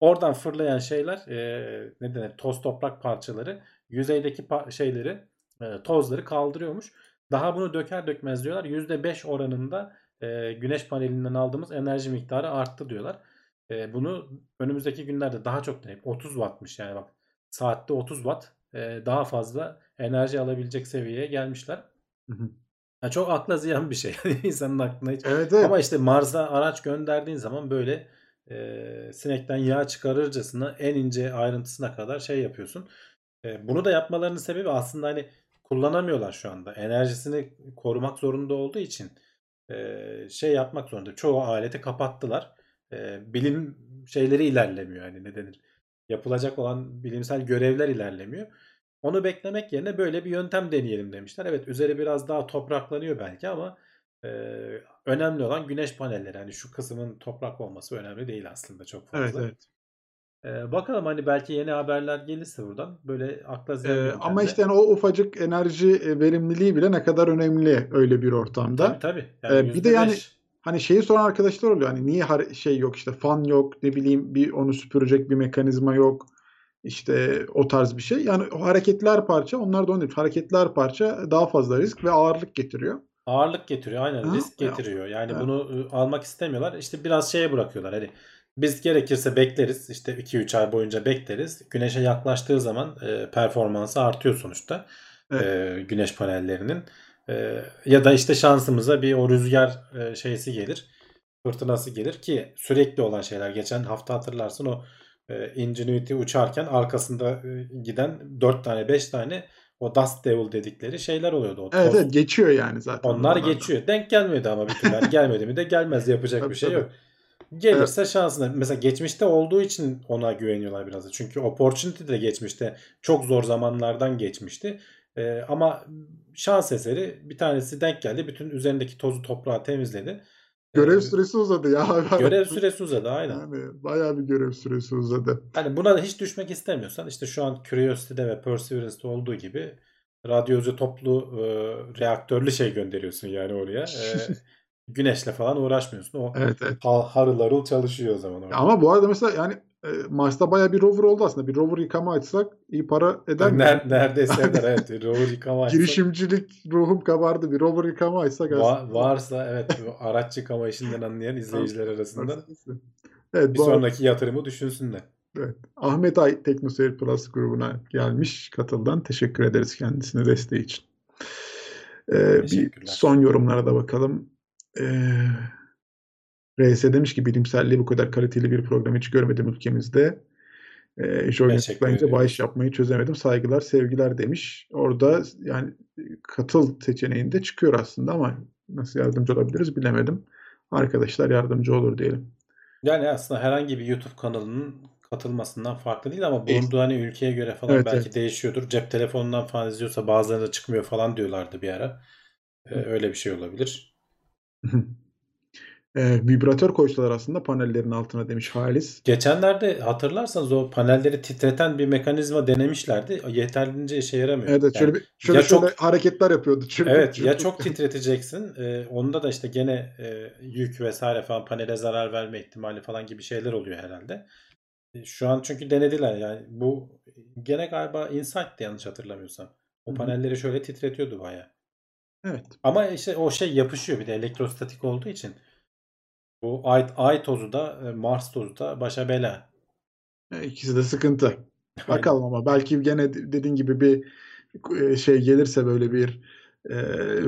S2: Oradan fırlayan şeyler e, ne denir? Toz toprak parçaları yüzeydeki pa- şeyleri e, tozları kaldırıyormuş. Daha bunu döker dökmez diyorlar. %5 oranında e, güneş panelinden aldığımız enerji miktarı arttı diyorlar. E, bunu önümüzdeki günlerde daha çok deneyip 30 wattmış yani bak saatte 30 watt e, daha fazla enerji alabilecek seviyeye gelmişler.
S3: Hı hı.
S2: Ya çok akla ziyan bir şey. İnsanın aklına hiç.
S3: Evet evet.
S2: Ama işte Mars'a araç gönderdiğin zaman böyle e, sinekten yağ çıkarırcasına en ince ayrıntısına kadar şey yapıyorsun. E, bunu da yapmalarının sebebi aslında hani kullanamıyorlar şu anda. Enerjisini korumak zorunda olduğu için e, şey yapmak zorunda. Çoğu aleti kapattılar. E, bilim şeyleri ilerlemiyor. Yani ne denir? Yapılacak olan bilimsel görevler ilerlemiyor. Onu beklemek yerine böyle bir yöntem deneyelim demişler. Evet üzeri biraz daha topraklanıyor belki ama e, önemli olan güneş panelleri. Hani şu kısmın toprak olması önemli değil aslında çok
S3: Evet
S2: fazla.
S3: evet.
S2: E, bakalım hani belki yeni haberler gelirse buradan böyle akla ziyan
S3: Ee, ama işte yani o ufacık enerji e, verimliliği bile ne kadar önemli öyle bir ortamda.
S2: Tabii tabii. Yani
S3: Ee, bir de yani
S2: %5.
S3: hani şeyi soran arkadaşlar oluyor. Hani niye şey yok işte fan yok ne bileyim bir onu süpürecek bir mekanizma yok. İşte o tarz bir şey. Yani o hareketler parça onlar da onun için. Hareketler parça daha fazla risk ve ağırlık getiriyor.
S2: Ağırlık getiriyor aynen
S3: Ha,
S2: risk getiriyor. Yani
S3: evet.
S2: bunu almak istemiyorlar. İşte biraz şeye bırakıyorlar. Hani biz gerekirse bekleriz. İşte 2-3 ay boyunca bekleriz. Güneşe yaklaştığı zaman e, performansı artıyor sonuçta.
S3: Evet.
S2: E, güneş panellerinin. E, ya da işte şansımıza bir o rüzgar e, şeysi gelir. Fırtınası gelir ki sürekli olan şeyler. Geçen hafta hatırlarsın o e, Ingenuity uçarken arkasında e, giden 4 tane 5 tane o Dust Devil dedikleri şeyler oluyordu. O
S3: Evet evet geçiyor yani zaten
S2: onlar
S3: oralardan.
S2: geçiyor. Denk gelmedi ama bir türlü. Yani gelmedi mi de gelmez. Yapacak
S3: Tabii
S2: bir şey
S3: tabii.
S2: yok. Gelirse şansına. Mesela geçmişte olduğu için ona güveniyorlar biraz da. Çünkü Opportunity de geçmişte çok zor zamanlardan geçmişti. Ee, ama şans eseri bir tanesi denk geldi. Bütün üzerindeki tozu toprağı temizledi.
S3: Görev süresi uzadı ya.
S2: görev süresi uzadı aynen.
S3: Yani bayağı bir görev süresi uzadı.
S2: Hani buna da hiç düşmek istemiyorsan işte şu an Curiosity'de ve Perseverance'de olduğu gibi radyocu toplu e, reaktörlü şey gönderiyorsun yani oraya. E, güneşle falan uğraşmıyorsun. O
S3: Evet evet.
S2: ha- harıl harıl çalışıyor o zaman orada.
S3: Ama bu arada mesela yani e, Mars'ta bayağı bir rover oldu aslında. Bir rover yıkama açsak iyi para eder mi?
S2: Ner- neredeyse eder evet. Rover yıkama açsa-
S3: Girişimcilik ruhum kabardı. Bir rover yıkama açsak
S2: Va-
S3: aslında.
S2: varsa evet bu araç yıkama işinden anlayan izleyiciler arasında
S3: Evet,
S2: bir sonraki yatırımı düşünsünler.
S3: evet. Ahmet Ay TeknoSeyir Plus grubuna gelmiş. Katıldan teşekkür ederiz kendisine desteği için. Ee, bir son yorumlara da bakalım. Ee, RS demiş ki bilimselliği bu kadar kaliteli bir program hiç görmedim ülkemizde.
S2: Teşekkür
S3: açıklayınca
S2: ediyorum.
S3: bağış yapmayı çözemedim. Saygılar, sevgiler demiş. Orada yani katıl seçeneğinde çıkıyor aslında ama nasıl yardımcı olabiliriz bilemedim. Arkadaşlar yardımcı olur diyelim.
S2: Yani aslında herhangi bir YouTube kanalının katılmasından farklı değil ama
S3: Değil.
S2: bulunduğu hani ülkeye göre falan
S3: Evet,
S2: belki
S3: evet.
S2: değişiyordur. Cep telefonundan falan izliyorsa bazılarında çıkmıyor falan diyorlardı bir ara. Ee, öyle bir şey olabilir.
S3: Eee, vibratör koysalar aslında panellerin altına demiş Halis.
S2: Geçenlerde hatırlarsanız o panelleri titreten bir mekanizma denemişlerdi. Yeterlice işe yaramıyor.
S3: Evet,
S2: Yani
S3: şöyle bir- şöyle
S2: ya çok-
S3: şöyle hareketler yapıyordu. Çırpıp
S2: Evet ya
S3: çırpıp.
S2: çok titreteceksin. e, onda da işte gene e, yük vesaire falan panele zarar verme ihtimali falan gibi şeyler oluyor herhalde. E, şu an çünkü denediler yani bu gene galiba Insight'tı yanlış hatırlamıyorsam. O
S3: Hı hı.
S2: panelleri şöyle titretiyordu bayağı.
S3: Evet.
S2: Ama işte o şey yapışıyor bir de elektrostatik olduğu için. Bu ay, ay tozu da e, Mars tozu da başa bela.
S3: E, İkisi de sıkıntı. Bakalım ama belki gene de- dediğin gibi bir e, şey gelirse böyle bir e,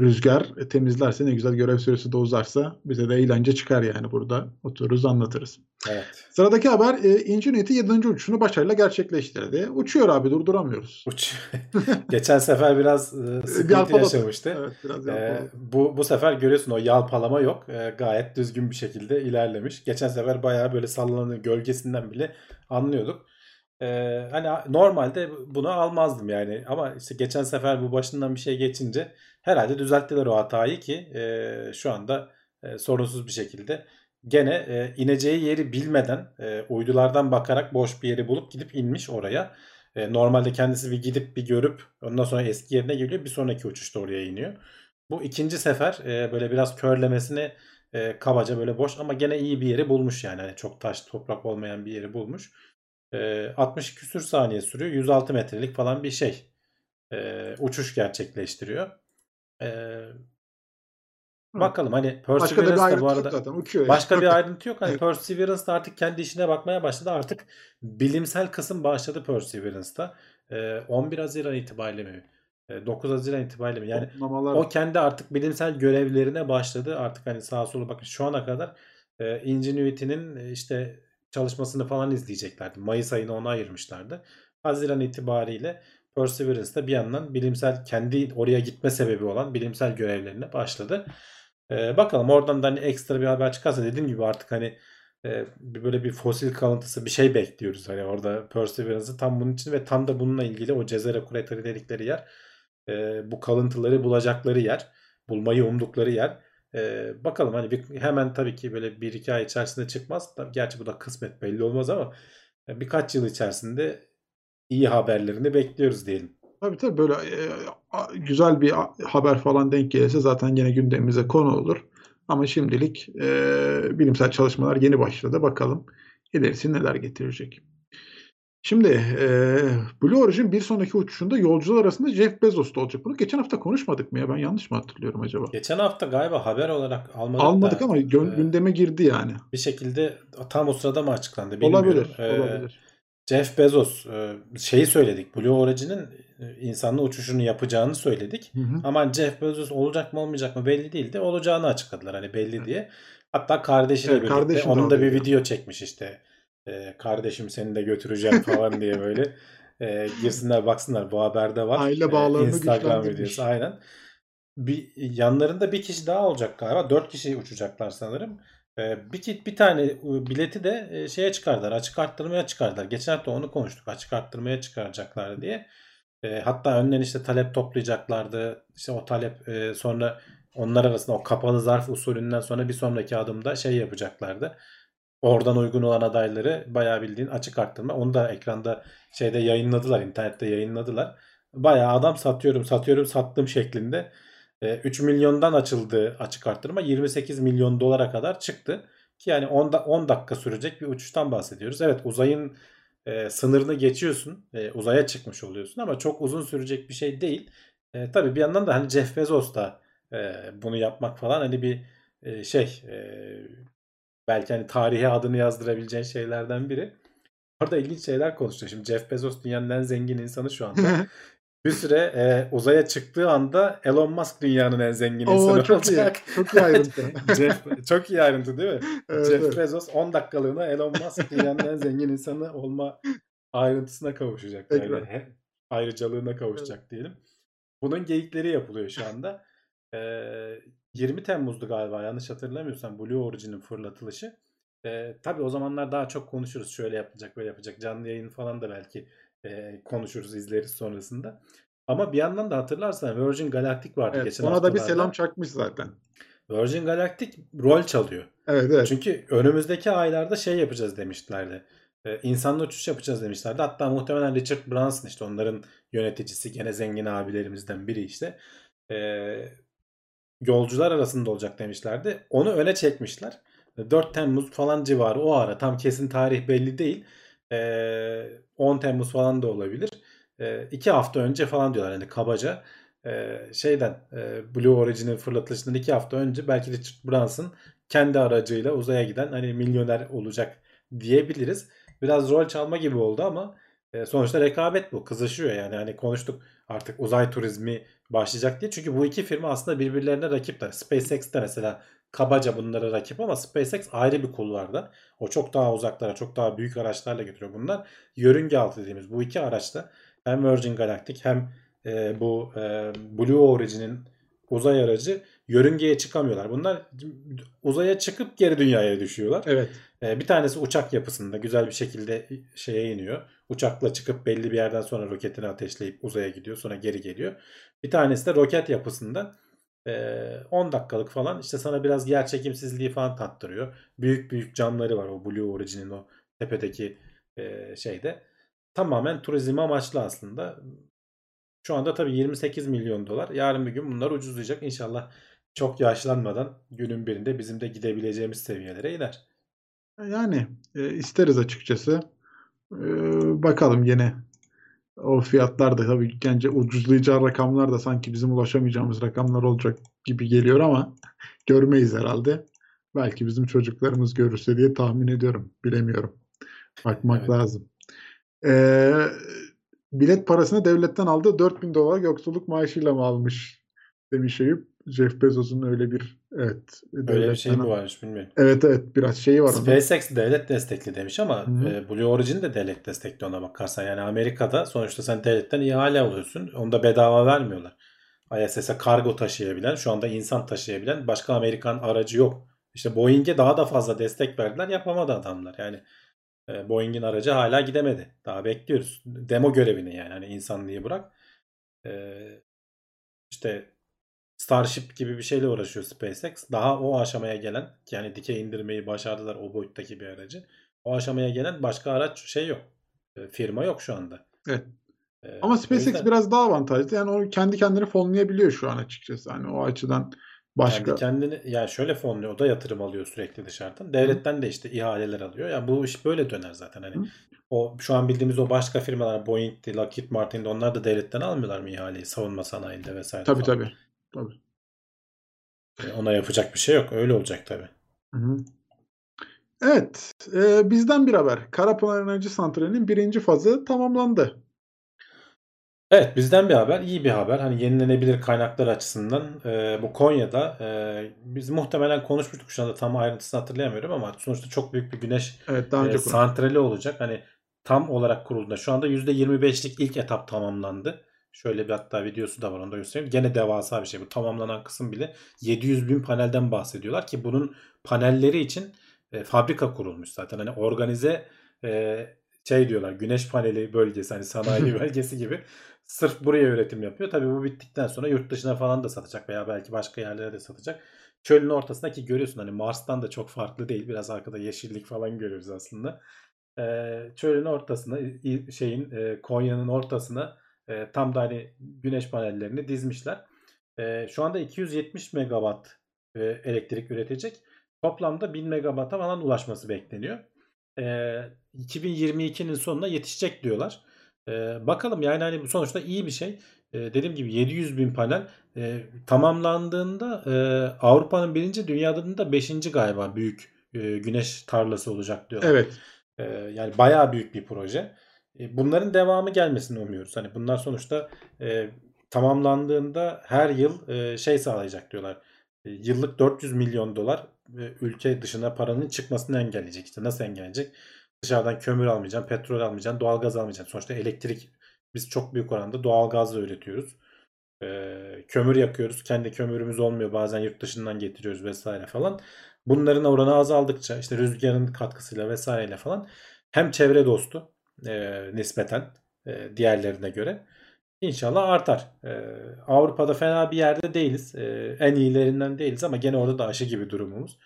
S3: rüzgar e, temizlerse ne güzel görev süresi de uzarsa bize de eğlence çıkar yani burada otururuz anlatırız.
S2: Evet.
S3: Sıradaki haber e, Ingenuity 7. uçuşunu başarıyla gerçekleştirdi. Uçuyor abi durduramıyoruz.
S2: Uç. Geçen sefer biraz e, sıkıntı
S3: Yalpaladı.
S2: yaşamıştı.
S3: Evet biraz yalpaladı.
S2: bu bu sefer görüyorsun o yalpalama yok. Ee, gayet düzgün bir şekilde ilerlemiş. Geçen sefer bayağı böyle sallanıyor gölgesinden bile anlıyorduk. Ee, hani normalde bunu almazdım yani ama işte geçen sefer bu başından bir şey geçince herhalde düzelttiler o hatayı ki e, şu anda e, sorunsuz bir şekilde gene e, ineceği yeri bilmeden e, uydulardan bakarak boş bir yeri bulup gidip inmiş oraya. E, normalde kendisi bir gidip bir görüp ondan sonra eski yerine geliyor bir sonraki uçuşta oraya iniyor. Bu ikinci sefer e, böyle biraz körlemesini e, kabaca böyle boş ama gene iyi bir yeri bulmuş yani. Hani çok taş toprak olmayan bir yeri bulmuş. E, 60 küsür saniye sürüyor. 106 metrelik falan bir şey. E, uçuş gerçekleştiriyor. E, bakalım hani
S3: Başka da
S2: Perseverance da
S3: ayrıntı
S2: bu arada
S3: zaten uçuyor.
S2: Başka
S3: yani.
S2: bir ayrıntı yok. Hani. Perseverance da artık kendi işine bakmaya başladı. Artık bilimsel kısım başladı Perseverance'da. Ee, 11 Haziran itibariyle mi? Ee, 9 Haziran itibariyle mi? Yani
S3: Toplamalar
S2: o kendi artık bilimsel görevlerine başladı. Artık hani sağa sola bakın şu ana kadar e, Ingenuity'nin e, işte çalışmasını falan izleyeceklerdi. Mayıs ayını ona ayırmışlardı. Haziran itibariyle Perseverance da bir yandan bilimsel kendi oraya gitme sebebi olan bilimsel görevlerine başladı. Ee, bakalım oradan da hani ekstra bir haber çıkarsa dediğim gibi artık hani e, böyle bir fosil kalıntısı bir şey bekliyoruz. Hani orada Perseverance'ı tam bunun için ve tam da bununla ilgili o Cezere Crater'ı dedikleri yer e, bu kalıntıları bulacakları yer. Bulmayı umdukları yer. E, bakalım hani bir, hemen tabii ki böyle bir iki ay içerisinde çıkmaz. Tabii, gerçi bu da kısmet belli olmaz ama e, birkaç yıl içerisinde iyi haberlerini bekliyoruz diyelim.
S3: Tabii tabii böyle e, güzel bir haber falan denk gelirse zaten yine gündemimize konu olur. Ama şimdilik e, bilimsel çalışmalar yeni başladı. Bakalım ilerisi neler getirecek. Şimdi e, Blue Origin bir sonraki uçuşunda yolcular arasında Jeff Bezos da olacak. Bunu geçen hafta konuşmadık mı ya? Ben yanlış mı hatırlıyorum acaba?
S2: Geçen hafta galiba haber olarak almadık,
S3: Almadık
S2: da
S3: ama gö-
S2: e,
S3: gündeme girdi yani.
S2: bir şekilde tam o sırada mı açıklandı bilmiyorum.
S3: Olabilir,
S2: E,
S3: olabilir.
S2: Jeff Bezos e, şeyi söyledik. Blue Origin'in insanlı uçuşunu yapacağını söyledik.
S3: Hı hı.
S2: Ama Jeff Bezos olacak mı olmayacak mı belli değildi. Olacağını açıkladılar hani belli diye. Hatta kardeşiyle
S3: Evet,
S2: birlikte onun da bir
S3: oradaydı.
S2: video çekmiş işte. E, kardeşim seni de götüreceğim falan diye böyle. E, girsinler baksınlar bu haberde var.
S3: Aile
S2: E,
S3: bağlarını
S2: Instagram
S3: güçlendirmiş.
S2: videosu aynen. Bir, yanlarında bir kişi daha olacak galiba. Dört kişi uçacaklar sanırım. E, bir, bir tane e, bileti de e, şeye çıkardılar. Açık arttırmaya çıkardılar. Geçen hafta onu konuştuk. Açık arttırmaya çıkaracaklar diye. E, hatta önden işte talep toplayacaklardı. İşte o talep e, sonra onlar arasında o kapalı zarf usulünden sonra bir sonraki adımda şey yapacaklardı. Oradan uygun olan adayları bayağı bildiğin açık arttırma. Onu da ekranda şeyde yayınladılar. internette yayınladılar. Bayağı adam satıyorum satıyorum sattım şeklinde. E, 3 milyondan açıldı açık arttırma. 28 milyon dolara kadar çıktı. Ki yani 10, da, 10 dakika sürecek bir uçuştan bahsediyoruz. Evet uzayın e, sınırını geçiyorsun. E, uzaya çıkmış oluyorsun ama çok uzun sürecek bir şey değil. E, tabii bir yandan da hani Jeff Bezos da e, bunu yapmak falan hani bir e, şey e, belki hani tarihe adını yazdırabileceğin şeylerden biri. Orada ilginç şeyler konuştu. Şimdi Jeff Bezos dünyanın en zengin insanı şu anda. bir süre e, uzaya çıktığı anda Elon Musk dünyanın en zengin
S3: Oo
S2: insanı
S3: çok iyi.
S2: olacak.
S3: Çok iyi ayrıntı.
S2: Jeff, çok iyi ayrıntı değil mi?
S3: Evet,
S2: Jeff
S3: evet.
S2: Bezos 10 dakikalığına Elon Musk dünyanın en zengin insanı olma ayrıntısına kavuşacak. Yani ayrıcalığına kavuşacak diyelim. Bunun geyikleri yapılıyor şu anda. Ee, 20 Temmuz'du galiba yanlış hatırlamıyorsam Blue Origin'in fırlatılışı. Ee, tabii o zamanlar daha çok konuşuruz. Şöyle yapacak, böyle yapacak. Canlı yayın falan da belki e, konuşuruz, izleriz sonrasında. Ama bir yandan da hatırlarsan Virgin Galactic vardı
S3: Evet,
S2: geçen
S3: ona da bir
S2: haftalarda.
S3: selam çakmış zaten.
S2: Virgin Galactic rol çalıyor.
S3: Evet evet.
S2: Çünkü önümüzdeki aylarda şey yapacağız demişlerdi. Ee, insanlı uçuş yapacağız demişlerdi. Hatta muhtemelen Richard Branson işte onların yöneticisi gene zengin abilerimizden biri işte. Ee, yolcular arasında olacak demişlerdi. Onu öne çekmişler. 4 Temmuz falan civarı o ara tam kesin tarih belli değil. Ee, 10 Temmuz falan da olabilir. Ee, hafta önce falan diyorlar hani kabaca. Ee, şeyden e, Blue Origin'in fırlatılışından iki hafta önce belki Richard Branson kendi aracıyla uzaya giden hani milyoner olacak diyebiliriz. Biraz rol çalma gibi oldu ama e, sonuçta rekabet bu. Kızışıyor yani. Hani konuştuk artık uzay turizmi başlayacak diye. Çünkü bu iki firma aslında birbirlerine rakipler. SpaceX de mesela kabaca bunlara rakip ama SpaceX ayrı bir kulvarda. O çok daha uzaklara, çok daha büyük araçlarla götürüyor bunlar. Yörünge altı dediğimiz bu iki araçta hem Virgin Galactic hem e, bu e, Blue Origin'in uzay aracı yörüngeye çıkamıyorlar. Bunlar uzaya çıkıp geri dünyaya düşüyorlar.
S3: Evet.
S2: Ee, bir tanesi uçak yapısında güzel bir şekilde şeye iniyor. Uçakla çıkıp belli bir yerden sonra roketini ateşleyip uzaya gidiyor. Sonra geri geliyor. Bir tanesi de roket yapısında e, 10 dakikalık falan işte sana biraz yer çekimsizliği falan tattırıyor. Büyük büyük camları var o Blue Origin'in o tepedeki şeyde. Tamamen turizm amaçlı aslında. Şu anda tabii 28 milyon dolar. Yarın bir gün bunlar ucuzlayacak. İnşallah çok yaşlanmadan günün birinde bizim de gidebileceğimiz seviyelere iner.
S3: Yani isteriz açıkçası. E, bakalım yine o fiyatlar da tabii bence ucuzlayacağı rakamlar da sanki bizim ulaşamayacağımız rakamlar olacak gibi geliyor ama görmeyiz herhalde. Belki bizim çocuklarımız görürse diye tahmin ediyorum. Bilemiyorum. Bakmak
S2: Evet.
S3: lazım. E, bilet parasını devletten aldı. 4000 dolar yoksulluk maaşıyla mı almış demiş Eyüp. Jeff Bezos'un öyle bir evet
S2: Öyle bir şey mi varmış bilmiyorum.
S3: Evet evet biraz şeyi var.
S2: SpaceX devlet destekli demiş ama e, Blue Origin de devlet destekli ona bakarsan. Yani Amerika'da sonuçta sen devletten ihale alıyorsun. Onu da bedava vermiyorlar. ISS'e kargo taşıyabilen, şu anda insan taşıyabilen başka Amerikan aracı yok. İşte Boeing'e daha da fazla destek verdiler. Yapamadı adamlar. Yani e, Boeing'in aracı hala gidemedi. Daha bekliyoruz. Demo görevini yani. Hani insanlığı bırak. E, işte Starship gibi bir şeyle uğraşıyor SpaceX. Daha o aşamaya gelen yani dikey indirmeyi başardılar o boyuttaki bir aracı. O aşamaya gelen başka araç şey yok. E, firma yok şu anda.
S3: Evet.
S2: E,
S3: Ama SpaceX
S2: yüzden
S3: biraz daha avantajlı. Yani o kendi kendini fonlayabiliyor şu an açıkçası. Hani o açıdan başka
S2: kendi kendini yani şöyle fonluyor. O da yatırım alıyor sürekli dışarıdan. Devletten de işte ihaleler alıyor. Yani bu iş böyle döner zaten. Hani
S3: Hı.
S2: o şu an bildiğimiz o başka firmalar Boeing'di, Lockheed Martin'di onlar da devletten almıyorlar mı ihaleyi savunma sanayinde vesaire
S3: tabii
S2: falan.
S3: tabii. Tabii.
S2: E, Ona yapacak bir şey yok. Öyle olacak tabii.
S3: Hı hı. Evet, e, bizden bir haber. Karapınar Enerji Santrali'nin birinci fazı tamamlandı.
S2: Evet bizden bir haber, iyi bir haber. Hani yenilenebilir kaynaklar açısından e, bu Konya'da e, biz muhtemelen konuşmuştuk şu anda tam ayrıntısını hatırlayamıyorum ama sonuçta çok büyük bir güneş
S3: Evet, daha
S2: e,
S3: önce konuştuk.
S2: santrali olacak. Hani tam olarak kurulduğunda şu anda %25'lik ilk etap tamamlandı. Şöyle bir hatta videosu da var onu da göstereyim. Gene devasa bir şey bu tamamlanan kısım bile 700 bin panelden bahsediyorlar ki bunun panelleri için e, fabrika kurulmuş zaten. Hani organize e, şey diyorlar güneş paneli bölgesi hani sanayi bölgesi gibi sırf buraya üretim yapıyor. Tabii bu bittikten sonra yurt dışına falan da satacak veya belki başka yerlere de satacak. Çölün ortasındaki görüyorsun hani Mars'tan da çok farklı değil. Biraz arkada yeşillik falan görüyoruz aslında. Ee, çölün ortasına şeyin e, Konya'nın ortasına e, tam da hani güneş panellerini dizmişler. E, şu anda 270 megawatt e, elektrik üretecek. Toplamda 1000 megawata falan ulaşması bekleniyor. E, 2022'nin sonuna yetişecek diyorlar. E, bakalım yani hani bu sonuçta iyi bir şey. E, dediğim gibi 700 bin panel e, tamamlandığında e, Avrupa'nın birinci dünyada da beşinci galiba büyük e, güneş tarlası olacak diyorlar.
S3: Evet.
S2: Ee, yani bayağı büyük bir proje. E, Bunların devamı gelmesini umuyoruz. Hani bunlar sonuçta e, tamamlandığında her yıl e, şey sağlayacak diyorlar. E, yıllık 400 milyon dolar e, ülke dışına paranın çıkmasını engelleyecek. İşte nasıl engelleyecek? Dışarıdan kömür almayacaksın, petrol almayacaksın, doğalgaz almayacaksın. Sonuçta elektrik biz çok büyük oranda doğalgazla üretiyoruz. Ee, kömür yakıyoruz. Kendi kömürümüz olmuyor. Bazen yurt dışından getiriyoruz vesaire falan. Bunların oranı azaldıkça işte rüzgarın katkısıyla vesaireyle falan hem çevre dostu e, nispeten e, diğerlerine göre İnşallah artar. Ee, Avrupa'da fena bir yerde değiliz. Ee, en iyilerinden değiliz ama gene orada da aşı gibi durumumuz.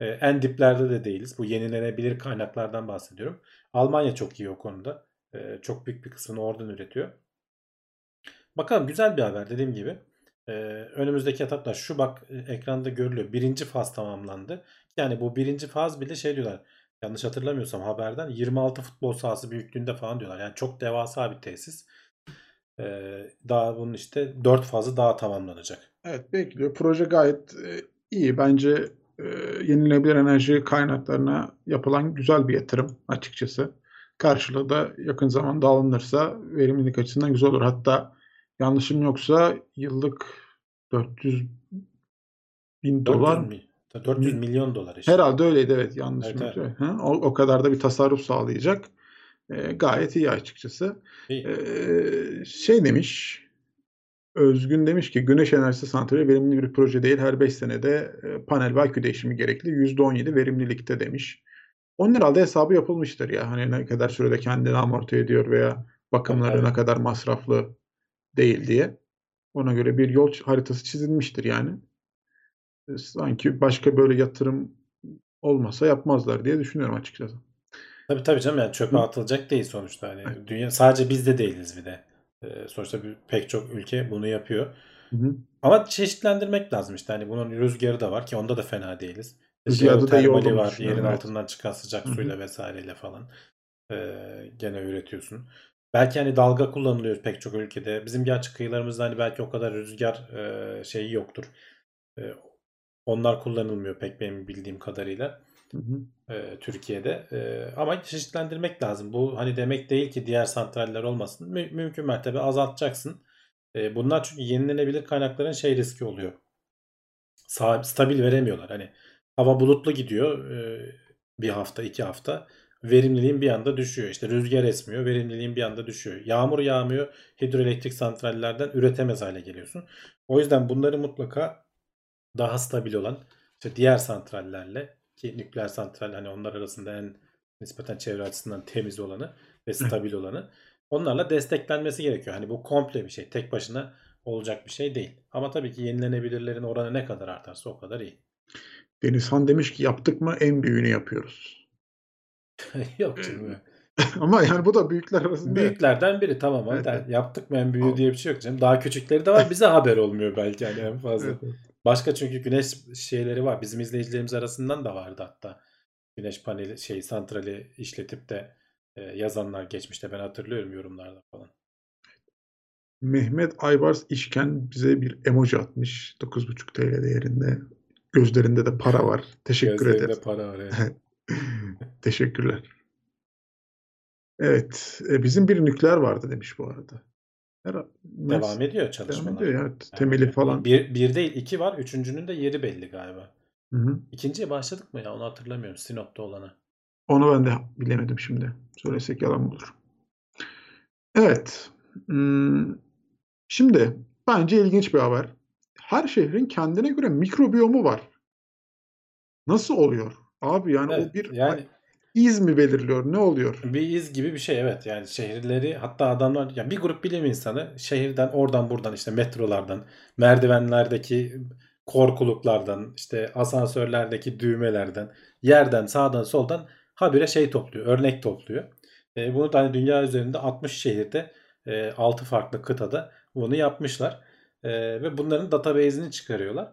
S2: Ee, en diplerde de değiliz. Bu yenilenebilir kaynaklardan bahsediyorum. Almanya çok iyi o konuda. Ee, çok büyük bir kısmını oradan üretiyor. Bakalım güzel bir haber dediğim gibi. Ee, önümüzdeki etaplar şu bak e, ekranda görülüyor. Birinci faz tamamlandı. Yani bu birinci faz bile şey diyorlar. Yanlış hatırlamıyorsam haberden 26 futbol sahası büyüklüğünde falan diyorlar. Yani çok devasa bir tesis. Ee, daha bunun işte 4 fazı daha tamamlanacak.
S3: Evet bekliyor. Proje gayet e, iyi. Bence e, yenilenebilir enerji kaynaklarına yapılan güzel bir yatırım açıkçası. Karşılığı da yakın zamanda alınırsa verimlilik açısından güzel olur. Hatta yanlışım yoksa yıllık 400 bin
S2: 400
S3: dolar
S2: mi? 400 milyon dolar işte.
S3: herhalde öyleydi evet yanlışım
S2: Evet,
S3: yoksa. Ha, O, o kadar da bir tasarruf sağlayacak. E, gayet iyi açıkçası.
S2: İyi.
S3: Ee, şey demiş, Özgün demiş ki güneş enerjisi santrali verimli bir proje değil. Her 5 senede e, panel ve akü değişimi gerekli. %17 verimlilikte demiş. Onun herhalde hesabı yapılmıştır ya. Hani ne kadar sürede kendini amorti ediyor veya bakımları
S2: Evet.
S3: ne kadar masraflı değil diye. Ona göre bir yol haritası çizilmiştir yani. E, Sanki başka böyle yatırım olmasa yapmazlar diye düşünüyorum açıkçası.
S2: Tabii tabii canım yani çöpe
S3: Hı.
S2: atılacak değil sonuçta. Hani dünya sadece biz de değiliz bir de. Ee, sonuçta bir, pek çok ülke bunu yapıyor.
S3: Hı hı.
S2: Ama çeşitlendirmek lazım işte. Hani bunun rüzgarı da var ki onda da fena değiliz.
S3: Rüzgarda da iyi olduğunu
S2: var. Yerin
S3: evet.
S2: altından çıkan sıcak
S3: Hı hı.
S2: suyla vesaireyle falan. Ee, gene üretiyorsun. Belki hani dalga kullanılıyor pek çok ülkede. Bizim gerçi kıyılarımızda hani belki o kadar rüzgar e, şeyi yoktur. E, onlar kullanılmıyor pek benim bildiğim kadarıyla
S3: Hı hı.
S2: e, Türkiye'de. E, ama çeşitlendirmek lazım. Bu hani demek değil ki diğer santraller olmasın. Mü- mümkün mertebe azaltacaksın. E, bunlar çünkü yenilenebilir kaynakların şey riski oluyor. Sa- stabil veremiyorlar. Hani hava bulutlu gidiyor e, bir hafta iki hafta. Verimliliğin bir anda düşüyor. İşte rüzgar esmiyor. Verimliliğin bir anda düşüyor. Yağmur yağmıyor. Hidroelektrik santrallerden üretemez hale geliyorsun. O yüzden bunları mutlaka daha stabil olan işte diğer santrallerle ki nükleer santral hani onlar arasında en nispeten çevre açısından temiz olanı ve stabil olanı onlarla desteklenmesi gerekiyor. Hani bu komple bir şey. Tek başına olacak bir şey değil. Ama tabii ki yenilenebilirlerin oranı ne kadar artarsa o kadar iyi.
S3: Denizhan demiş ki yaptık mı en büyüğünü yapıyoruz.
S2: Yok canım.
S3: Ama yani bu da büyükler arasında.
S2: Büyüklerden biri tamam.
S3: Evet.
S2: Yaptık mı en büyüğü diye bir şey yok canım. Daha küçükleri de var. Bize haber olmuyor belki yani en fazla. Başka çünkü güneş şeyleri var. Bizim izleyicilerimiz arasından da vardı hatta. Güneş paneli şey santrali işletip de e, yazanlar geçmişte ben hatırlıyorum yorumlarda falan.
S3: Mehmet Aybars İşken bize bir emoji atmış. 9,5 TL değerinde. Gözlerinde de para var. Teşekkür
S2: Gözlerinde
S3: ederiz.
S2: para var. evet.
S3: Teşekkürler. Evet. e, bizim bir nükleer vardı demiş bu arada. Her,
S2: Devam ediyor
S3: Devam
S2: çalışmalar.
S3: ediyor ya.
S2: Yani
S3: Temeli falan.
S2: Bir, bir değil iki var. Üçüncünün de yeri belli galiba.
S3: Hı hı.
S2: İkinciye başladık mı ya onu hatırlamıyorum. Sinop'ta olana.
S3: Onu ben de bilemedim şimdi. Söylesek yalan olur. Evet. Hmm, Şimdi bence ilginç bir haber. Her şehrin kendine göre mikrobiyomu var. Nasıl oluyor? Abi yani
S2: Evet,
S3: o bir
S2: yani
S3: iz mi belirliyor? Ne oluyor?
S2: bir iz gibi bir şey evet yani şehirleri hatta adamlar ya bir grup bilim insanı şehirden oradan buradan işte metrolardan merdivenlerdeki korkuluklardan işte asansörlerdeki düğmelerden yerden sağdan soldan habire şey topluyor örnek topluyor. E, bunu da hani dünya üzerinde 60 şehirde e, 6 farklı kıtada bunu yapmışlar. E, ve bunların database'ini çıkarıyorlar.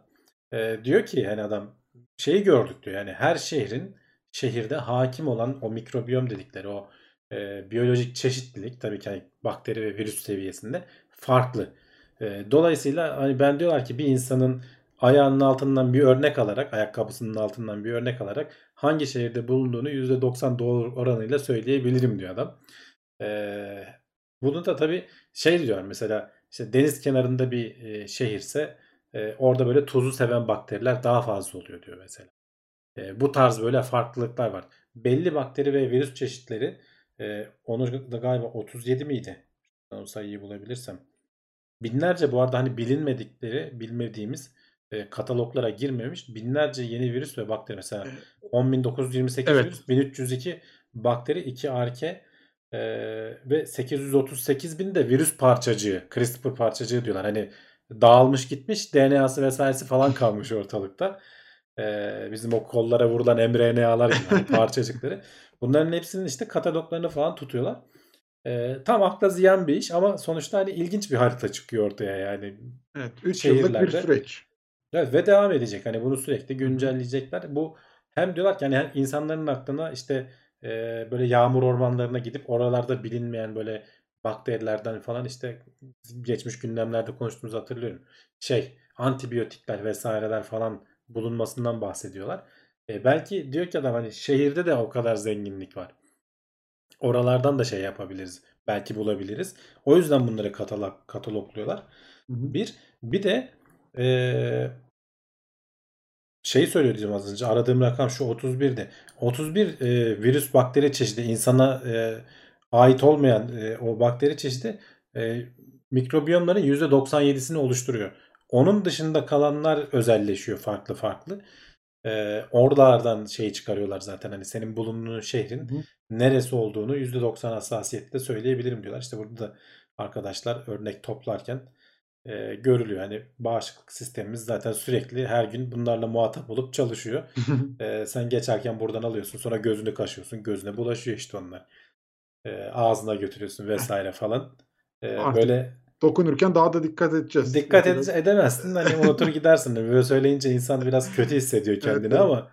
S2: E, diyor ki hani adam şeyi gördük diyor yani her şehrin şehirde hakim olan o mikrobiyom dedikleri o e, biyolojik çeşitlilik tabii ki hani bakteri ve virüs seviyesinde farklı. E, dolayısıyla hani ben diyorlar ki bir insanın ayağının altından bir örnek alarak ayakkabısının altından bir örnek alarak hangi şehirde bulunduğunu %90 doğru oranıyla söyleyebilirim diyor adam. E, bunu da tabii şey diyor mesela işte deniz kenarında bir e, şehirse e, orada böyle tuzu seven bakteriler daha fazla oluyor diyor mesela. E, bu tarz böyle farklılıklar var. Belli bakteri ve virüs çeşitleri e, onu da galiba 37 miydi? O sayıyı bulabilirsem. binlerce bu arada hani bilinmedikleri, bilmediğimiz e, kataloglara girmemiş binlerce yeni virüs ve bakteri mesela 10.928
S3: Evet.
S2: virüs, 1302 bakteri, 2 arke e, ve 838 bin de virüs parçacığı, CRISPR parçacığı diyorlar. Hani dağılmış gitmiş DNA'sı vesairesi falan kalmış ortalıkta. E, bizim o kollara vurulan mRNA'lar gibi hani parçacıkları. Bunların hepsinin işte kataloglarını falan tutuyorlar. E, tam akla ziyan bir iş ama sonuçta hani ilginç bir harita çıkıyor ortaya yani.
S3: Evet. 3 yıllık bir süreç.
S2: Evet ve devam edecek. Hani bunu sürekli güncelleyecekler. Bu hem diyorlar ki hani insanların aklına işte e, böyle yağmur ormanlarına gidip oralarda bilinmeyen böyle bakterilerden falan işte geçmiş gündemlerde konuştuğumuzu hatırlıyorum. Şey antibiyotikler vesaireler falan bulunmasından bahsediyorlar. E, belki diyor ki adam hani şehirde de o kadar zenginlik var. Oralardan da şey yapabiliriz. Belki bulabiliriz. O yüzden bunları katalog, katalogluyorlar. Bir. Bir de eee şey söylüyordum az önce. Aradığım rakam şu 31'di. 31 eee, virüs bakteri çeşidi insana eee, ait olmayan eee, o bakteri çeşidi eee, mikrobiyomların %97'sini oluşturuyor. Onun dışında kalanlar özelleşiyor farklı farklı. Eee, oralardan şey çıkarıyorlar zaten hani senin bulunduğun şehrin
S3: Hı hı.
S2: neresi olduğunu %90 hassasiyetle söyleyebilirim diyorlar. İşte burada da arkadaşlar örnek toplarken e, görülüyor. Hani bağışıklık sistemimiz zaten sürekli her gün bunlarla muhatap olup çalışıyor. E, sen geçerken buradan alıyorsun sonra gözünü kaşıyorsun. Gözüne bulaşıyor işte onlar. E, ağzına götürüyorsun vesaire falan. E,
S3: Artık
S2: böyle
S3: Dokunurken daha da dikkat edeceğiz.
S2: dikkat ede- edemezsin. Hani unutur gidersin. Böyle söyleyince insan biraz kötü hissediyor kendini
S3: evet.
S2: ama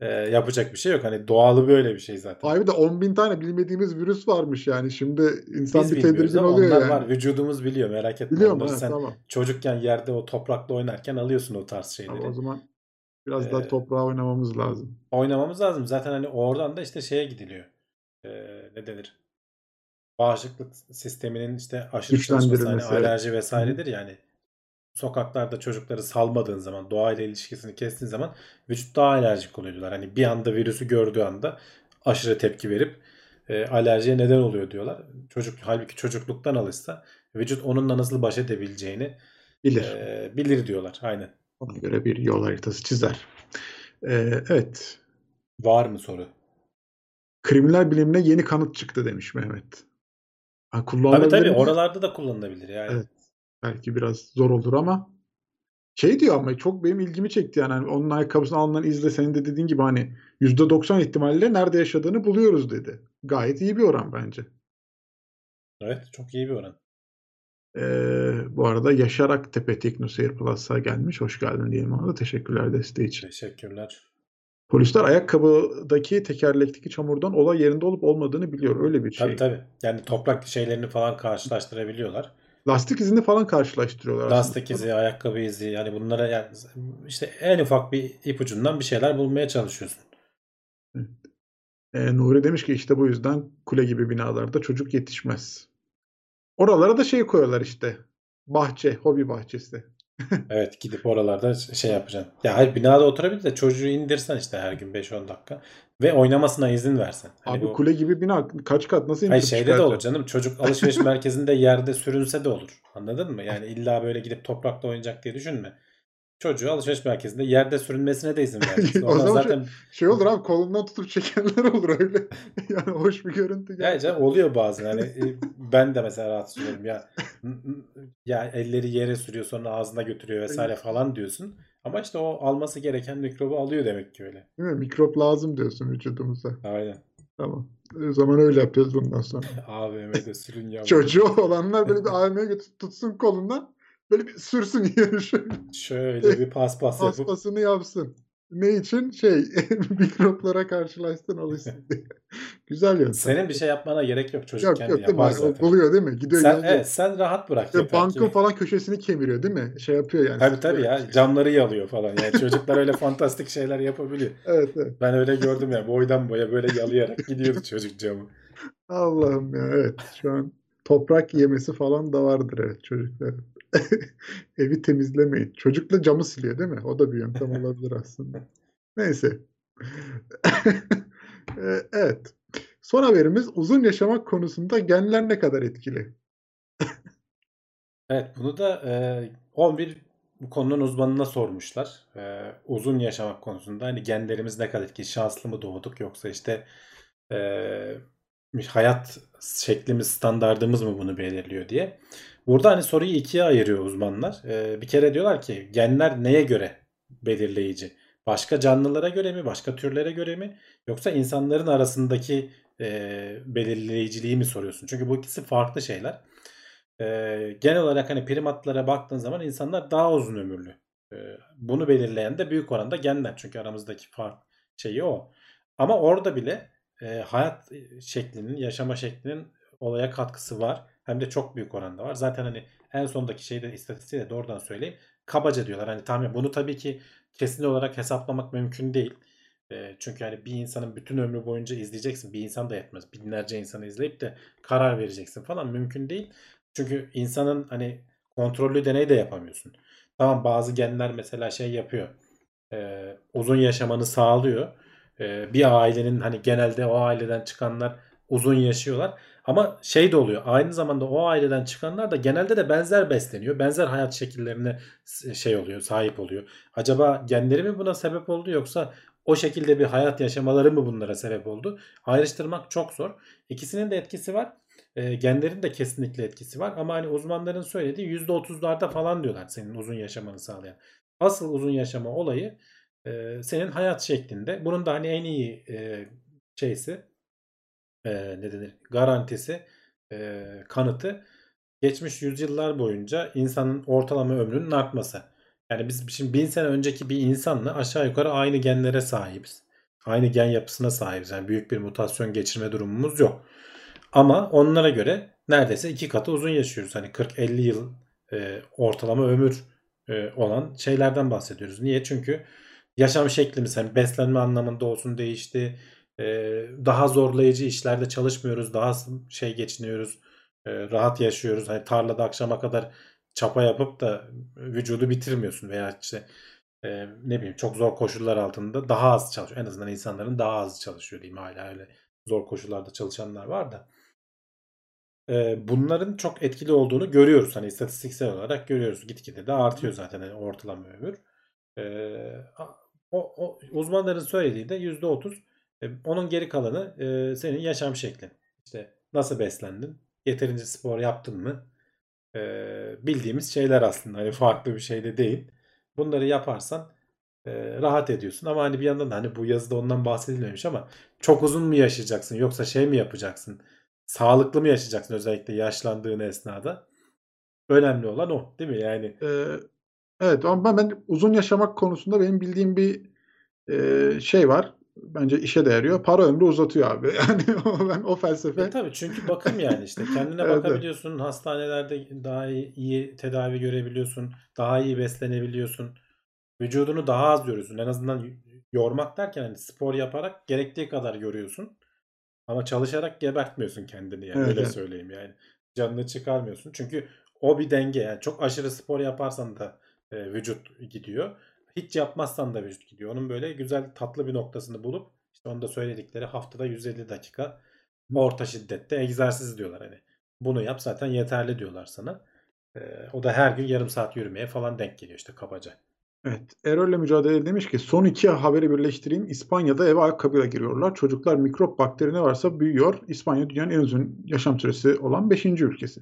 S2: e, yapacak bir şey yok. Hani doğalı böyle bir şey zaten.
S3: Abi de 10 bin tane bilmediğimiz virüs varmış yani. Şimdi insan
S2: Biz
S3: bir tedirgin oluyor
S2: onlar
S3: yani.
S2: var. Vücudumuz biliyor. Merak etme. Onları
S3: evet,
S2: sen
S3: tamam.
S2: çocukken yerde o toprakla oynarken alıyorsun o tarz şeyleri.
S3: Ama o zaman biraz daha
S2: Ee,
S3: toprağa oynamamız lazım.
S2: oynamamız lazım. Zaten hani oradan da işte şeye gidiliyor. Ee, ne denir? Bağışıklık sisteminin işte aşırı çalışması hani alerji vesairedir yani. Sokaklarda çocukları salmadığın zaman, doğayla ilişkisini kestiğin zaman vücut daha alerjik oluyor diyorlar. Hani bir anda virüsü gördüğü anda aşırı tepki verip e, alerjiye neden oluyor diyorlar. Çocuk halbuki çocukluktan alışsa vücut onunla nasıl baş edebileceğini
S3: Bilir.
S2: e, bilir diyorlar. Aynen.
S3: Ona göre bir yol haritası çizer. Ee, evet.
S2: Var mı soru?
S3: Kriminal bilimine yeni kanıt çıktı demiş Mehmet. Ha,
S2: Tabii tabii
S3: mi?
S2: oralarda da kullanılabilir yani.
S3: Evet. Belki biraz zor olur ama şey diyor ama çok benim ilgimi çekti yani Hani onun ayakkabısını alınan izle senin de dediğin gibi hani %90 ihtimalle nerede yaşadığını buluyoruz dedi. Gayet iyi bir oran bence.
S2: Evet çok iyi bir oran.
S3: Ee, bu arada Yaşar Aktepe Teknoseyir Plus'a gelmiş. Hoş geldin diyelim ona da. Teşekkürler desteği için.
S2: Teşekkürler.
S3: Polisler ayakkabıdaki tekerlekteki çamurdan olay yerinde olup olmadığını biliyor. Öyle bir şey.
S2: Tabii tabii. Yani toprak şeylerini falan karşılaştırabiliyorlar.
S3: Lastik izini falan karşılaştırıyorlar aslında.
S2: Lastik izi, ayakkabı izi yani bunlara yani işte en ufak bir ipucundan bir şeyler bulmaya çalışıyorsun.
S3: Ee, Nuri demiş ki işte bu yüzden kule gibi binalarda çocuk yetişmez. Oralara da şey koyuyorlar işte. Bahçe, hobi bahçesi.
S2: Evet gidip oralarda şey yapacaksın. Ya hayır binada oturabilir de çocuğu indirsen işte her gün 5-10 dakika ve oynamasına izin versen. Hani
S3: Abi
S2: bu-
S3: kule gibi bina kaç kat nasıl
S2: Hayır
S3: indirip
S2: şeyde de olur canım. Çocuk alışveriş merkezinde yerde sürünse de olur. Anladın mı? Yani illa böyle gidip toprakta oynayacak diye düşünme. Çocuğu alışveriş merkezinde yerde sürünmesine de izin vereceksin.
S3: O zaman
S2: zaten
S3: Şey olur abi kolundan tutup çekenler olur öyle. yani hoş bir görüntü.
S2: ya canım oluyor bazen. Hani e, ben de mesela rahatsız oluyorum ya. Ya elleri yere sürüyor sonra ağzına götürüyor vesaire falan diyorsun. Ama işte o alması gereken mikrobu alıyor demek ki öyle.
S3: Değil mi? Mikrop lazım diyorsun vücudumuza.
S2: Aynen.
S3: Tamam. O zaman öyle yapacağız bundan sonra.
S2: AVM'de sürün yavrum.
S3: Çocuğu olanlar böyle bir AVM'ye tutsun kolundan. Böyle bir sürsün yeri şöyle.
S2: Şöyle bir paspas yapıp
S3: Paspasını yapsın. Ne için? Şey mikroplara karşılaşsın alışsın diye. Güzel yöntem.
S2: senin bir şey yapmana gerek yok. Çocuk
S3: Yok
S2: kendi
S3: yok değil mi?
S2: yapar
S3: O
S2: zaten.
S3: buluyor değil mi? Gidiyor
S2: Sen, evet, sen rahat bırak.
S3: İşte bankın
S2: ki.
S3: falan köşesini kemiriyor değil mi? Şey yapıyor yani.
S2: Tabii tabii ya camları yalıyor falan. Yani çocuklar öyle fantastik şeyler yapabiliyor.
S3: Evet evet.
S2: Ben öyle gördüm ya boydan boya böyle yalayarak gidiyordu çocuk camı.
S3: Allah'ım ya evet. Şu an toprak yemesi falan da vardır evet çocukların. Evi temizlemeyin. Çocukla camı siliyor değil mi? O da bir yöntem olabilir aslında. Neyse. Ee, evet. Son haberimiz uzun yaşamak konusunda genler ne kadar etkili?
S2: Evet bunu da e, 11 bu konunun uzmanına sormuşlar. E, uzun yaşamak konusunda hani genlerimiz ne kadar etkili, şanslı mı doğduk yoksa işte e, hayat şeklimiz, standardımız mı bunu belirliyor diye. Burada hani soruyu ikiye ayırıyor uzmanlar. E, bir kere diyorlar ki genler neye göre belirleyici? Başka canlılara göre mi, başka türlere göre mi yoksa insanların arasındaki e, belirleyiciliği mi soruyorsun? Çünkü bu ikisi farklı şeyler. E, genel olarak hani primatlara baktığın zaman insanlar daha uzun ömürlü. E, bunu belirleyen de büyük oranda genler. Çünkü aramızdaki fark şeyi o. Ama orada bile e, hayat şeklinin, yaşama şeklinin olaya katkısı var. Hem de çok büyük oranda var. Zaten hani en sondaki şeyde istatistiği de doğrudan söyleyeyim. Kabaca diyorlar. Hani tamam bunu tabii ki kesin olarak hesaplamak mümkün değil. E, çünkü hani bir insanın bütün ömrü boyunca izleyeceksin. Bir insan da yetmez. Binlerce insanı izleyip de karar vereceksin falan mümkün değil. Çünkü insanın hani kontrollü deney de yapamıyorsun. Tamam bazı genler mesela şey yapıyor. E, uzun yaşamanı sağlıyor. E, bir ailenin hani genelde o aileden çıkanlar uzun yaşıyorlar. Ama şey de oluyor. Aynı zamanda o aileden çıkanlar da genelde de benzer besleniyor. Benzer hayat şekillerine şey oluyor, sahip oluyor. Acaba genleri mi buna sebep oldu yoksa o şekilde bir hayat yaşamaları mı bunlara sebep oldu? Ayrıştırmak çok zor. İkisinin de etkisi var. E, genlerin de kesinlikle etkisi var. Ama hani uzmanların söylediği %30'larda falan diyorlar senin uzun yaşamanı sağlayan. Asıl uzun yaşama olayı e, senin hayat şeklinde. Bunun da hani en iyi e, şeysi e, ne denir garantisi e, kanıtı geçmiş yüzyıllar boyunca insanın ortalama ömrünün artması. Yani biz şimdi bin sene önceki bir insanla aşağı yukarı aynı genlere sahibiz. Aynı gen yapısına sahibiz. Yani büyük bir mutasyon geçirme durumumuz yok. Ama onlara göre neredeyse iki katı uzun yaşıyoruz. Hani 40-50 yıl e, ortalama ömür e, olan şeylerden bahsediyoruz. Niye? Çünkü yaşam şeklimiz hani beslenme anlamında olsun değişti. Daha zorlayıcı işlerde çalışmıyoruz. Daha şey geçiniyoruz. Rahat yaşıyoruz. Hani tarlada akşama kadar çapa yapıp da vücudu bitirmiyorsun veya işte e, ne bileyim çok zor koşullar altında daha az çalışıyor. En azından insanların daha az çalışıyor diyeyim hala öyle zor koşullarda çalışanlar var da. E, bunların çok etkili olduğunu görüyoruz. Hani istatistiksel olarak görüyoruz. Gitgide de artıyor zaten hani ortalama ömür. E, o, o uzmanların söylediği de %30. E, onun geri kalanı e, senin yaşam şeklin. İşte nasıl beslendin? Yeterince spor yaptın mı? E, bildiğimiz şeyler aslında. Hani farklı bir şey de değil. Bunları yaparsan rahat ediyorsun. Ama hani bir yandan da hani bu yazıda ondan bahsedilmemiş ama çok uzun mu yaşayacaksın yoksa şey mi yapacaksın? Sağlıklı mı yaşayacaksın özellikle yaşlandığın esnada? Önemli olan o değil mi? Yani
S3: evet ama ben, uzun yaşamak konusunda benim bildiğim bir şey var. Bence işe de yarıyor. Para ömrü uzatıyor abi. Yani ben o felsefe.
S2: E tabii çünkü bakım yani işte kendine
S3: Evet, evet.
S2: bakabiliyorsun. Hastanelerde daha iyi, iyi tedavi görebiliyorsun. Daha iyi beslenebiliyorsun. Vücudunu daha az yoruyorsun. En azından yormak derken hani spor yaparak gerektiği kadar yoruyorsun. Ama çalışarak gebertmiyorsun kendini yani
S3: Evet,
S2: öyle
S3: evet.
S2: söyleyeyim yani. Canını çıkarmıyorsun. Çünkü o bir denge yani. Çok aşırı spor yaparsan da e, vücut gidiyor. Hiç yapmazsan da vücut gidiyor. Onun böyle güzel tatlı bir noktasını bulup işte onu da söyledikleri haftada 150 dakika orta şiddette egzersiz diyorlar hani. Bunu yap zaten yeterli diyorlar sana. E, o da her gün yarım saat yürümeye falan denk geliyor işte kabaca.
S3: Evet. Erol'le mücadele demiş ki son iki haberi birleştireyim. İspanya'da eve ayakkabıyla giriyorlar. Çocuklar mikrop bakteri ne varsa büyüyor. İspanya dünyanın en uzun yaşam süresi olan 5. ülkesi.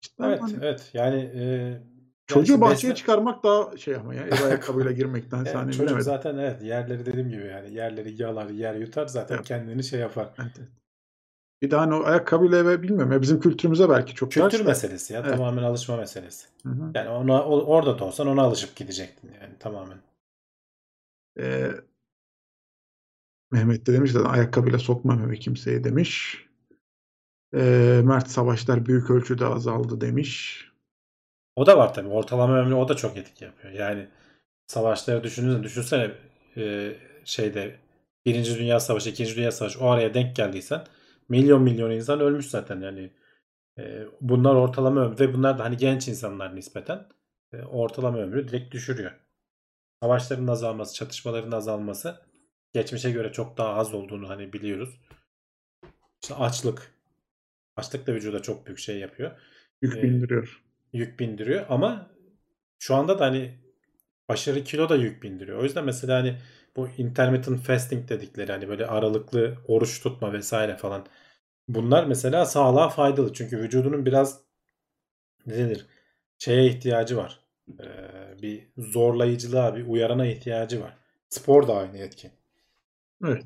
S3: Cidden
S2: Evet
S3: hani
S2: evet yani e,
S3: çocuğu
S2: işte
S3: bahçeye
S2: besle-
S3: çıkarmak daha şey ama ya ev ayakkabıyla girmekten
S2: Evet, çocuk
S3: bilemedim.
S2: zaten evet yerleri dediğim gibi yani yerleri yalar yer yutar zaten
S3: Evet.
S2: kendini şey yapar.
S3: Evet, evet. Bir de hani o ayakkabıyla eve bilmiyorum ya bizim kültürümüze belki çok
S2: Kültür
S3: ters
S2: meselesi ya
S3: Evet.
S2: tamamen alışma meselesi.
S3: Hı hı.
S2: Yani ona o- orada da olsan ona alışıp gidecektin yani tamamen.
S3: Ee, Mehmet de demiş zaten ayakkabıyla sokmam eve kimseye demiş. Ee, Mert savaşlar büyük ölçüde azaldı demiş.
S2: O da var tabii ortalama ömrü o da çok etki yapıyor. Yani savaşları düşünürsen düşünsene e, şeyde Birinci Dünya Savaşı, İkinci Dünya Savaşı o araya denk geldiysen milyon milyon insan ölmüş zaten yani. E, bunlar ortalama ömrü ve bunlar da hani genç insanlar nispeten e, ortalama ömrü direkt düşürüyor. Savaşların azalması, çatışmaların azalması geçmişe göre çok daha az olduğunu hani biliyoruz. İşte açlık. Açlık da vücuda çok büyük şey yapıyor.
S3: Yük
S2: Ee,
S3: bindiriyor.
S2: Yük bindiriyor ama şu anda da hani aşırı kilo da yük bindiriyor. O yüzden mesela hani bu intermittent fasting dedikleri hani böyle aralıklı oruç tutma vesaire falan bunlar mesela sağlığa faydalı. Çünkü vücudunun biraz ne denir şeye ihtiyacı var. Ee, bir zorlayıcılığa, bir uyarana ihtiyacı var. Spor da aynı etki.
S3: Evet.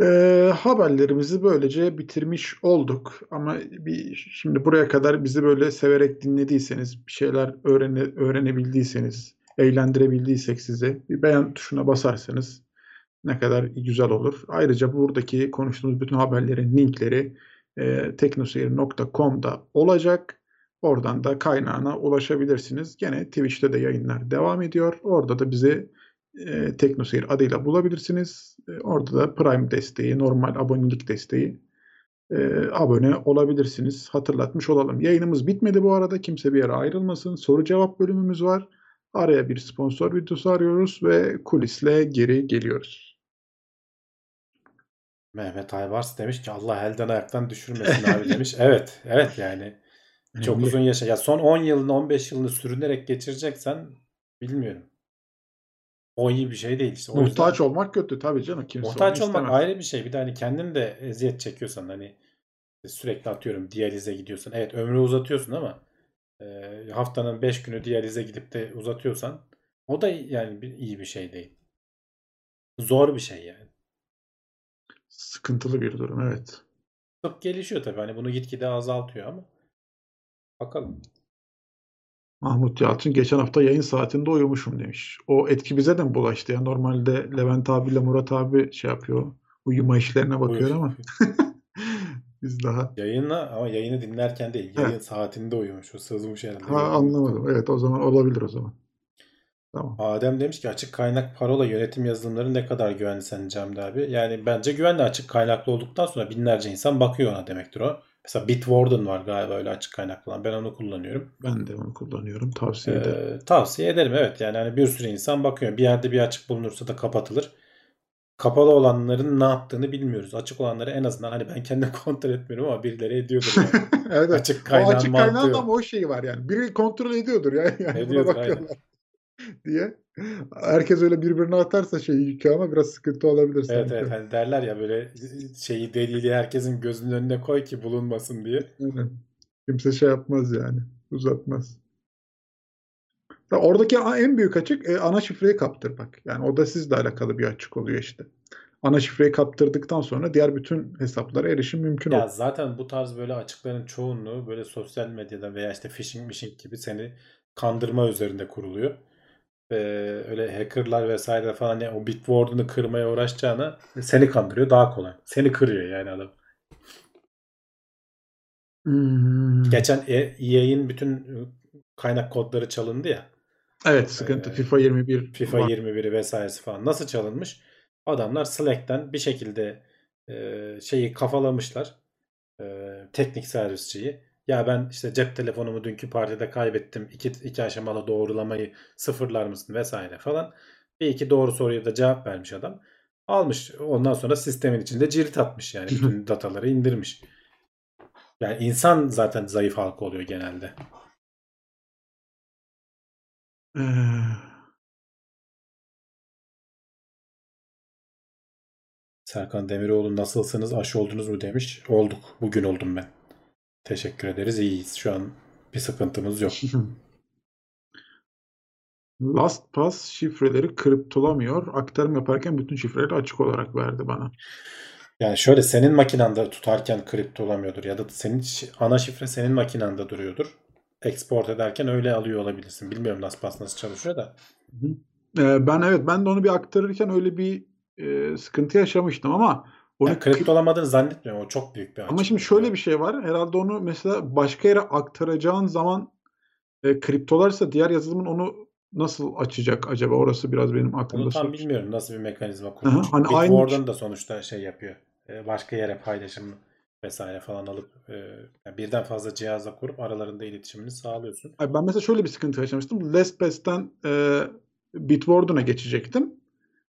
S3: Ee, haberlerimizi böylece bitirmiş olduk. Ama bir şimdi buraya kadar bizi böyle severek dinlediyseniz, bir şeyler öğrene, öğrenebildiyseniz, eğlendirebildiysek sizi bir beğen tuşuna basarsanız ne kadar güzel olur. Ayrıca buradaki konuştuğumuz bütün haberlerin linkleri e, teknoseyir.com'da olacak. Oradan da kaynağına ulaşabilirsiniz. Gene Twitch'te de yayınlar devam ediyor. Orada da bizi e, Teknoseyir adıyla bulabilirsiniz. E, orada da Prime desteği, normal abonelik desteği e, abone olabilirsiniz. Hatırlatmış olalım. Yayınımız bitmedi bu arada. Kimse bir yere ayrılmasın. Soru cevap bölümümüz var. Araya bir sponsor videosu arıyoruz ve kulisle geri geliyoruz.
S2: Mehmet Aybars demiş ki Allah elden ayaktan düşürmesin abi demiş. Evet, evet yani. Çok uzun yaşa. Ya son 10 yılını 15 yılını sürünerek geçireceksen bilmiyorum. O iyi bir şey değil işte. O
S3: Muhtaç
S2: yüzden
S3: olmak kötü tabii canım. Kimse
S2: muhtaç olmak
S3: istemez.
S2: ayrı bir şey. Bir de hani kendin de eziyet çekiyorsan hani sürekli atıyorum diyalize gidiyorsun. Evet ömrü uzatıyorsun ama e, haftanın 5 günü diyalize gidip de uzatıyorsan o da yani bir, iyi bir şey değil. Zor bir şey yani.
S3: Sıkıntılı bir durum evet.
S2: Tıp gelişiyor tabii. Hani bunu gitgide azaltıyor ama bakalım.
S3: Mahmut Yalçın geçen hafta yayın saatinde uyumuşum demiş. O etki bize de mi bulaştı ya? Normalde Levent abiyle Murat abi şey yapıyor. Uyuma işlerine bakıyor ama biz daha
S2: Yayınla ama yayını dinlerken değil. Yayın saatinde uyumuş. O sızmış herhalde.
S3: ha, anlamadım. Evet o zaman olabilir o zaman. Tamam.
S2: Adem demiş ki açık kaynak parola yönetim yazılımları ne kadar güvenli sence Hamdi abi? Yani bence güvenli açık kaynaklı olduktan sonra binlerce insan bakıyor ona demektir o. Mesela Bitwarden var galiba öyle açık kaynaklı olan. Ben onu kullanıyorum.
S3: Ben de onu kullanıyorum. Tavsiye ederim.
S2: Ee, tavsiye ederim evet. Yani hani bir sürü insan bakıyor. Bir yerde bir açık bulunursa da kapatılır. Kapalı olanların ne yaptığını bilmiyoruz. Açık olanları en azından hani ben kendim kontrol etmiyorum ama birileri ediyordur yani.
S3: evet,
S2: açık
S3: O
S2: kaynağın
S3: açık kaynağın ama o şeyi var yani. Biri kontrol ediyordur ya. Yani buna
S2: Ediyordur,
S3: bakıyorlar diye. Herkes öyle birbirine atarsa şey yükü ama biraz sıkıntı olabilir
S2: Evet
S3: sanki.
S2: evet hani derler ya böyle şeyi delili herkesin gözünün önüne koy ki bulunmasın diye.
S3: Aynen. Kimse şey yapmaz yani. Uzatmaz. Oradaki en büyük açık e, ana şifreyi kaptırmak. Yani o da sizle alakalı bir açık oluyor işte. Ana şifreyi kaptırdıktan sonra diğer bütün hesaplara erişim mümkün
S2: Ya
S3: oluyor.
S2: zaten bu tarz böyle açıkların çoğunluğu böyle sosyal medyada veya işte phishing phishing gibi seni kandırma üzerinde kuruluyor. Ee, öyle hackerlar vesaire falan yani o Bitwarden'ı kırmaya uğraşacağına seni kandırıyor daha kolay. Seni kırıyor yani adam.
S3: Hmm.
S2: Geçen E- EA'in bütün kaynak kodları çalındı ya.
S3: Evet sıkıntı.
S2: Ee,
S3: FIFA 21
S2: FIFA
S3: var.
S2: 21'i vesairesi falan nasıl çalınmış? Adamlar Slack'ten bir şekilde e, şeyi kafalamışlar. E, teknik servisçiyi. Ya ben işte cep telefonumu dünkü partide kaybettim. İki, iki aşamalı doğrulamayı sıfırlar mısın vesaire falan. Bir iki doğru soruya da cevap vermiş adam. Almış. Ondan sonra sistemin içinde cirit atmış yani. Bütün dataları indirmiş. Yani insan zaten zayıf halka oluyor genelde.
S3: Ee,
S2: Serkan Demiroğlu nasılsınız? Aşı oldunuz mu demiş. Olduk. Bugün oldum ben. Teşekkür ederiz. İyiyiz. Şu an bir sıkıntımız yok.
S3: LastPass şifreleri kriptolamıyor. Aktarım yaparken bütün şifreleri açık olarak verdi bana.
S2: Yani şöyle senin makinanda tutarken kripto olamıyordur ya da senin ana şifre senin makinanda duruyordur. Export ederken öyle alıyor olabilirsin. Bilmiyorum LastPass nasıl çalışıyor da.
S3: Hı hı. Ee, ben evet ben de onu bir aktarırken öyle bir e, sıkıntı yaşamıştım ama onu
S2: Yani kripto olamadığını zannetmiyorum. O çok büyük bir
S3: ama
S2: açık.
S3: şimdi şöyle bir şey var. Herhalde onu mesela başka yere aktaracağın zaman e, kriptolarsa diğer yazılımın onu nasıl açacak acaba? Orası biraz benim aklımda
S2: Onu tam bilmiyorum nasıl bir mekanizma kurmuş.
S3: hani aynı
S2: Bitwarden da sonuçta şey yapıyor. Ee, Başka yere paylaşım vesaire falan alıp e, yani birden fazla cihazla kurup aralarında iletişimini sağlıyorsun.
S3: Ben mesela şöyle bir sıkıntı yaşamıştım. LastPass'ten e, Bitwarden'a geçecektim.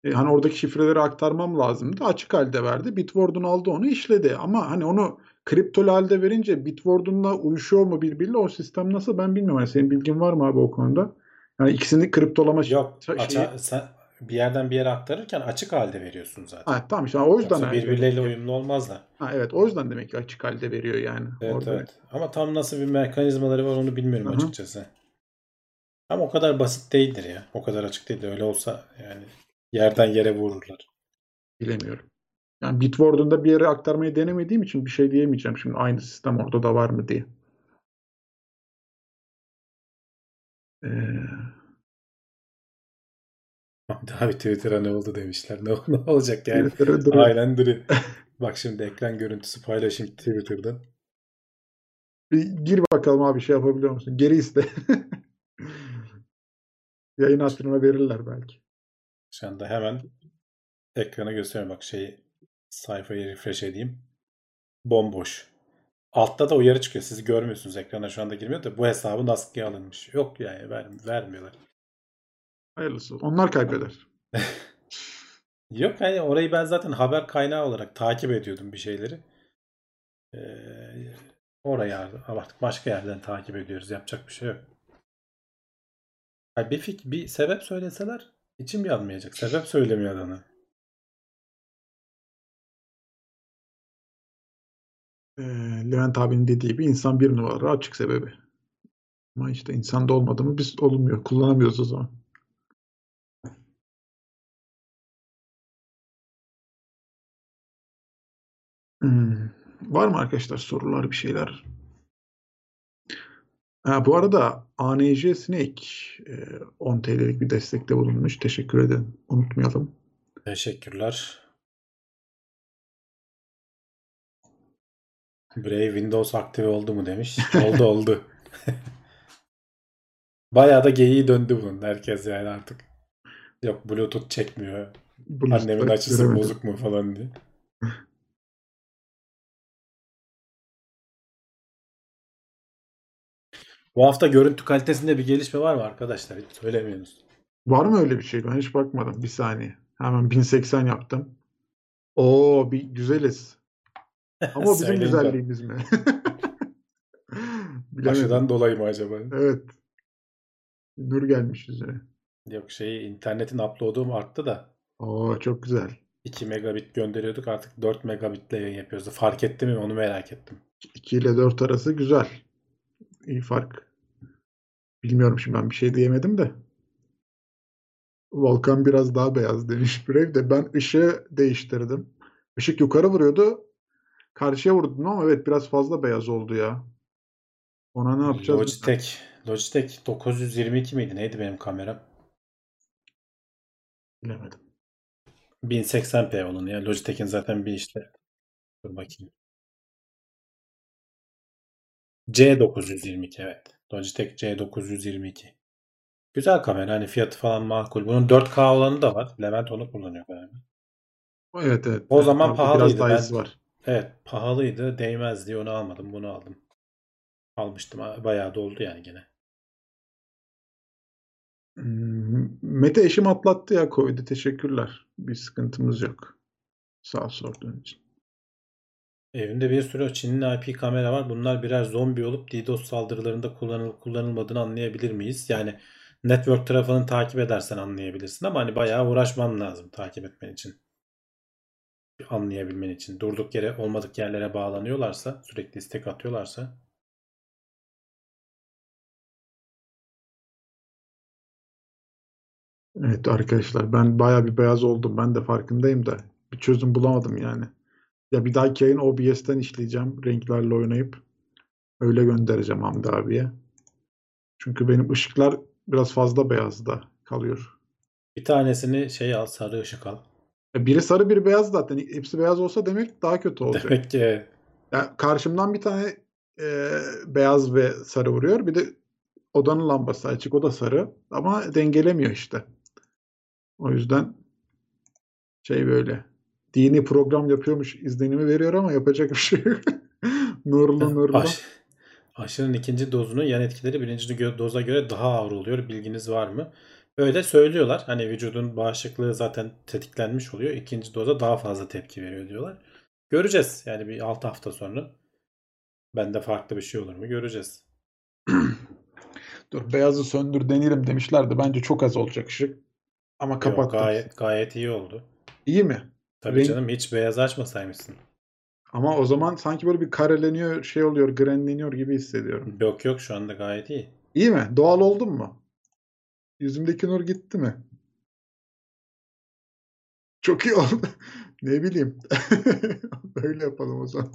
S3: E, hani oradaki şifreleri aktarmam lazımdı. Açık halde verdi. Bitwarden aldı onu işledi. Ama hani onu kriptolu halde verince Bitwarden'la uyuşuyor mu birbiriyle o sistem nasıl ben bilmiyorum. Yani senin bilgin var mı abi o konuda? Yani ikisini kriptolama
S2: Yok
S3: şeyi-
S2: aça- sen bir yerden bir yere aktarırken açık halde veriyorsun zaten.
S3: Ha, tamam işte o yüzden
S2: Yoksa
S3: öyle
S2: birbirleriyle
S3: ki.
S2: uyumlu olmazlar.
S3: Ha, evet o yüzden demek ki açık halde veriyor yani.
S2: Evet
S3: Orada.
S2: evet. Ama tam nasıl bir mekanizmaları var onu bilmiyorum
S3: Hı hı.
S2: açıkçası. Ama o kadar basit değildir ya. O kadar açık değildir. Öyle olsa yani yerden yere vururlar.
S3: Bilemiyorum. Yani Bitwarden'da bir yere aktarmayı denemediğim için bir şey diyemeyeceğim şimdi aynı sistem orada da var mı diye. Ee,
S2: Daha bir Twitter'a ne oldu demişler. Ne, ne olacak yani? Aynen duruyor. Bak şimdi ekran görüntüsü paylaşayım Twitter'dan.
S3: Bir gir bakalım abi şey yapabiliyor musun? Geri iste. Yayın hatırına verirler belki.
S2: Şu anda hemen ekrana gösteriyorum. Bak şeyi sayfayı refresh edeyim. Bomboş. Altta da uyarı çıkıyor. Siz görmüyorsunuz. Ekrana şu anda girmiyor da bu hesabın askıya alınmış. Yok yani ver, vermiyorlar.
S3: Hayırlısı. Onlar kaybeder.
S2: Yok hani orayı ben zaten haber kaynağı olarak takip ediyordum bir şeyleri. Ee, oraya artık başka yerden takip ediyoruz. Yapacak bir şey yok. Ha, bir, fik, bir sebep söyleseler içim yanmayacak. Sebep söylemiyor adamı.
S3: Ee, Levent abinin dediği gibi insan bir numara açık sebebi. Ama işte insanda olmadı mı biz olmuyor. Kullanamıyoruz o zaman. Hmm. Var mı arkadaşlar sorular bir şeyler? Ha, bu arada ANJ e, 10 TL'lik bir destekte bulunmuş. Teşekkür ederim. Unutmayalım.
S2: Teşekkürler. Brave Windows aktive oldu mu demiş. Oldu oldu. Bayağı da geyiği döndü bunun. Herkes yani artık. Yok Bluetooth çekmiyor.
S3: Bunu
S2: Annemin açısı bozuk mu falan diye. Bu hafta görüntü kalitesinde bir gelişme var mı arkadaşlar? Hiç söylemiyorsunuz.
S3: Var mı öyle bir şey? Ben hiç bakmadım. Bir saniye. Hemen 1080 yaptım. Oo bir güzeliz. Ama bizim güzelliğimiz mi?
S2: Aşıdan dolayı mı acaba?
S3: Evet. Nur gelmiş yüzüne.
S2: Yok şey internetin upload'u arttı da
S3: Oo çok güzel.
S2: 2 megabit gönderiyorduk artık 4 megabitle yayın yapıyoruz. Fark etti mi onu merak ettim.
S3: 2 ile 4 arası güzel. İyi fark. Bilmiyorum şimdi ben bir şey diyemedim de. Volkan biraz daha beyaz demiş Brave de. Ben ışığı değiştirdim. Işık yukarı vuruyordu. Karşıya vurdum ama evet biraz fazla beyaz oldu ya. Ona ne yapacağız?
S2: Logitech, Logitech 922 miydi? Neydi benim kameram?
S3: Bilemedim.
S2: 1080p onun ya. Logitech'in zaten bir işte. Dur bakayım. C922 evet. Logitech C922. Güzel kamera. Hani fiyatı falan makul. Bunun 4K olanı da var. Levent onu kullanıyor galiba.
S3: Evet evet.
S2: O zaman
S3: Tabii
S2: pahalıydı.
S3: Biraz
S2: Ben-
S3: var.
S2: Evet pahalıydı. Değmez diye onu almadım. Bunu aldım. Almıştım. Bayağı doldu yani gene.
S3: Hmm, Mete eşim atlattı ya Covid'i. Teşekkürler. Bir sıkıntımız yok. Sağ sorduğun için.
S2: Evimde bir sürü Çinli IP kamera var. Bunlar birer zombi olup DDoS saldırılarında kullanılıp kullanılmadığını anlayabilir miyiz? Yani network tarafını takip edersen anlayabilirsin ama hani bayağı uğraşman lazım takip etmen için. Anlayabilmen için. Durduk yere olmadık yerlere bağlanıyorlarsa, sürekli istek atıyorlarsa
S3: Evet arkadaşlar ben bayağı bir beyaz oldum. Ben de farkındayım da bir çözüm bulamadım yani. Ya bir dahaki yayın OBS'ten işleyeceğim. Renklerle oynayıp öyle göndereceğim Hamdi abiye. Çünkü benim ışıklar biraz fazla beyazda kalıyor.
S2: bir tanesini şey al, sarı ışık al.
S3: Ya Biri sarı biri beyaz zaten. Hepsi beyaz olsa demek daha kötü olacak.
S2: Demek ki
S3: Ya karşımdan bir tane e, beyaz ve sarı vuruyor. Bir de odanın lambası açık. O da sarı. Ama dengelemiyor işte. O yüzden şey böyle dini program yapıyormuş izlenimi veriyor ama yapacak bir şey yok. nurlu nurlu.
S2: Aş, aşının ikinci dozunun yan etkileri birinci doza göre daha ağır oluyor. Bilginiz var mı? Öyle söylüyorlar. Hani vücudun bağışıklığı zaten tetiklenmiş oluyor. İkinci doza daha fazla tepki veriyor diyorlar. Göreceğiz. Yani bir 6 hafta sonra. Bende farklı bir şey olur mu göreceğiz.
S3: Dur beyazı söndür deneyelim demişlerdi. Bence çok az olacak ışık. Ama
S2: Yok,
S3: kapattım.
S2: gayet gayet iyi oldu.
S3: İyi mi?
S2: Tabii
S3: Renk-
S2: canım hiç beyaz açmasaymışsın.
S3: Ama o zaman sanki böyle bir kareleniyor, şey oluyor, grenleniyor gibi hissediyorum.
S2: Yok yok şu anda gayet iyi.
S3: İyi mi? Doğal oldum mu? Yüzümdeki nur gitti mi? Çok iyi oldu. Ne bileyim. Böyle yapalım o zaman.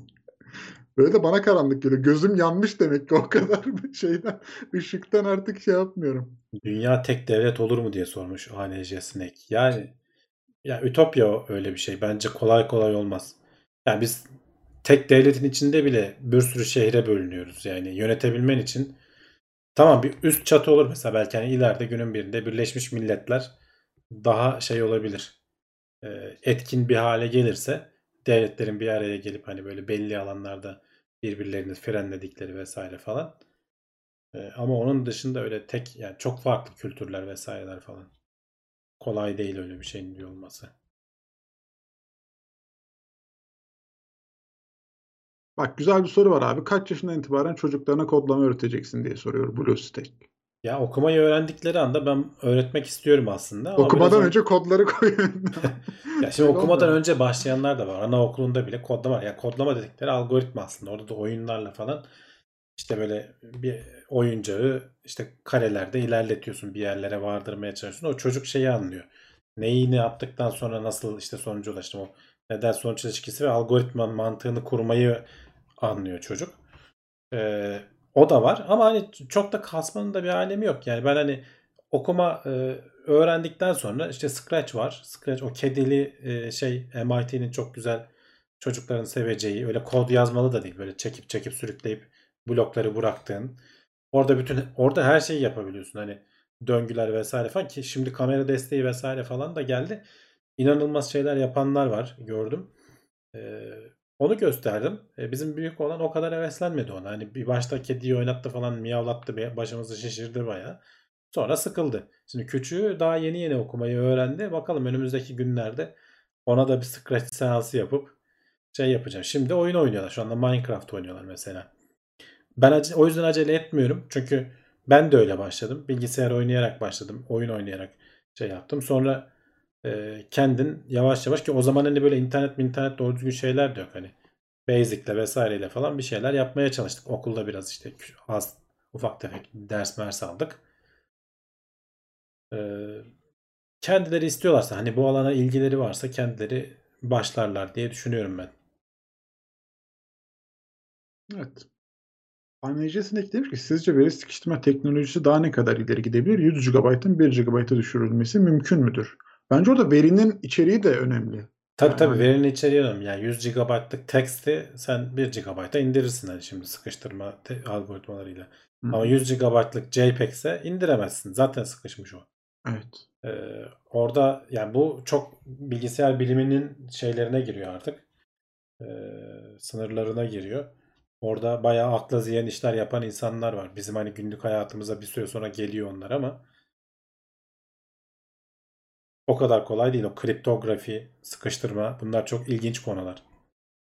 S3: Böyle de bana karanlık geliyor. Gözüm yanmış demek ki o kadar şeyden, ışıktan artık şey yapmıyorum.
S2: Dünya tek devlet olur mu diye sormuş ANJ Snake. Yani ya Ütopya öyle bir şey. Bence kolay kolay olmaz. Yani biz tek devletin içinde bile bir sürü şehre bölünüyoruz. Yani yönetebilmen için tamam bir üst çatı olur mesela belki hani ileride günün birinde Birleşmiş Milletler daha şey olabilir. Ee, etkin bir hale gelirse devletlerin bir araya gelip hani böyle belli alanlarda birbirlerini frenledikleri vesaire falan. Ee, ama onun dışında öyle tek yani çok farklı kültürler vesaireler falan. Kolay değil öyle bir şeyin diyor olması.
S3: Bak güzel bir soru var abi. Kaç yaşından itibaren çocuklarına kodlama öğreteceksin diye soruyor BlueStack.
S2: Ya okumayı öğrendikleri anda ben öğretmek istiyorum aslında. Ama
S3: Okumadan
S2: biraz
S3: önce kodları koyun.
S2: Ya şimdi
S3: Öyle
S2: okumadan önce başlayanlar da var. Anaokulunda bile kodlama. Ya kodlama dedikleri algoritma aslında. Orada da oyunlarla falan işte böyle bir oyuncağı işte karelerde ilerletiyorsun. Bir yerlere vardırmaya çalışıyorsun. O çocuk şeyi anlıyor. Neyi ne yaptıktan sonra nasıl işte sonuca ulaştım. O neden sonuç ilişkisi ve algoritmanın mantığını kurmayı anlıyor çocuk. Ee, o da var ama hani çok da kasmanın da bir alemi yok. Yani ben hani okuma e, öğrendikten sonra işte Scratch var. Scratch o kedili e, şey MIT'nin çok güzel çocukların seveceği öyle kod yazmalı da değil. Böyle çekip çekip sürükleyip blokları bıraktığın. Orada bütün orada her şeyi yapabiliyorsun. Hani döngüler vesaire falan ki şimdi kamera desteği vesaire falan da geldi. İnanılmaz şeyler yapanlar var gördüm. Ee, onu gösterdim. Ee, bizim büyük olan o kadar heveslenmedi ona. Hani bir başta kediyi oynattı falan miyavlattı başımızı şişirdi bayağı. Sonra sıkıldı. Şimdi küçüğü daha yeni yeni okumayı öğrendi. Bakalım önümüzdeki günlerde ona da bir scratch seansı yapıp şey yapacağım. Şimdi oyun oynuyorlar. Şu anda Minecraft oynuyorlar mesela. Ben o yüzden acele etmiyorum. Çünkü ben de öyle başladım. Bilgisayar oynayarak başladım. Oyun oynayarak şey yaptım. Sonra e, kendin yavaş yavaş ki o zaman hani böyle internet mi internet doğru düzgün şeyler de yok hani. Basic'le vesaireyle falan bir şeyler yapmaya çalıştık. Okulda biraz işte az ufak tefek ders mers aldık. Ee, kendileri istiyorlarsa hani bu alana ilgileri varsa kendileri başlarlar diye düşünüyorum ben.
S3: Evet. ANJ'sindeki demiş ki sizce veri sıkıştırma teknolojisi daha ne kadar ileri gidebilir? 100 GB'ın 1 GB'a düşürülmesi mümkün müdür? Bence orada verinin içeriği de önemli.
S2: Tabii tabii verinin içeriği önemli. Yani 100 GB'lık teksti sen 1 GB'a indirirsin hani şimdi sıkıştırma algoritmalarıyla.
S3: Hı.
S2: Ama 100 GB'lık JPEG ise indiremezsin. Zaten sıkışmış o.
S3: Evet.
S2: Ee, orada yani bu çok bilgisayar biliminin şeylerine giriyor artık. Ee, sınırlarına giriyor. Orada bayağı akla ziyan işler yapan insanlar var. Bizim hani günlük hayatımıza bir süre sonra geliyor onlar ama o kadar kolay değil. O kriptografi, sıkıştırma bunlar çok ilginç konular.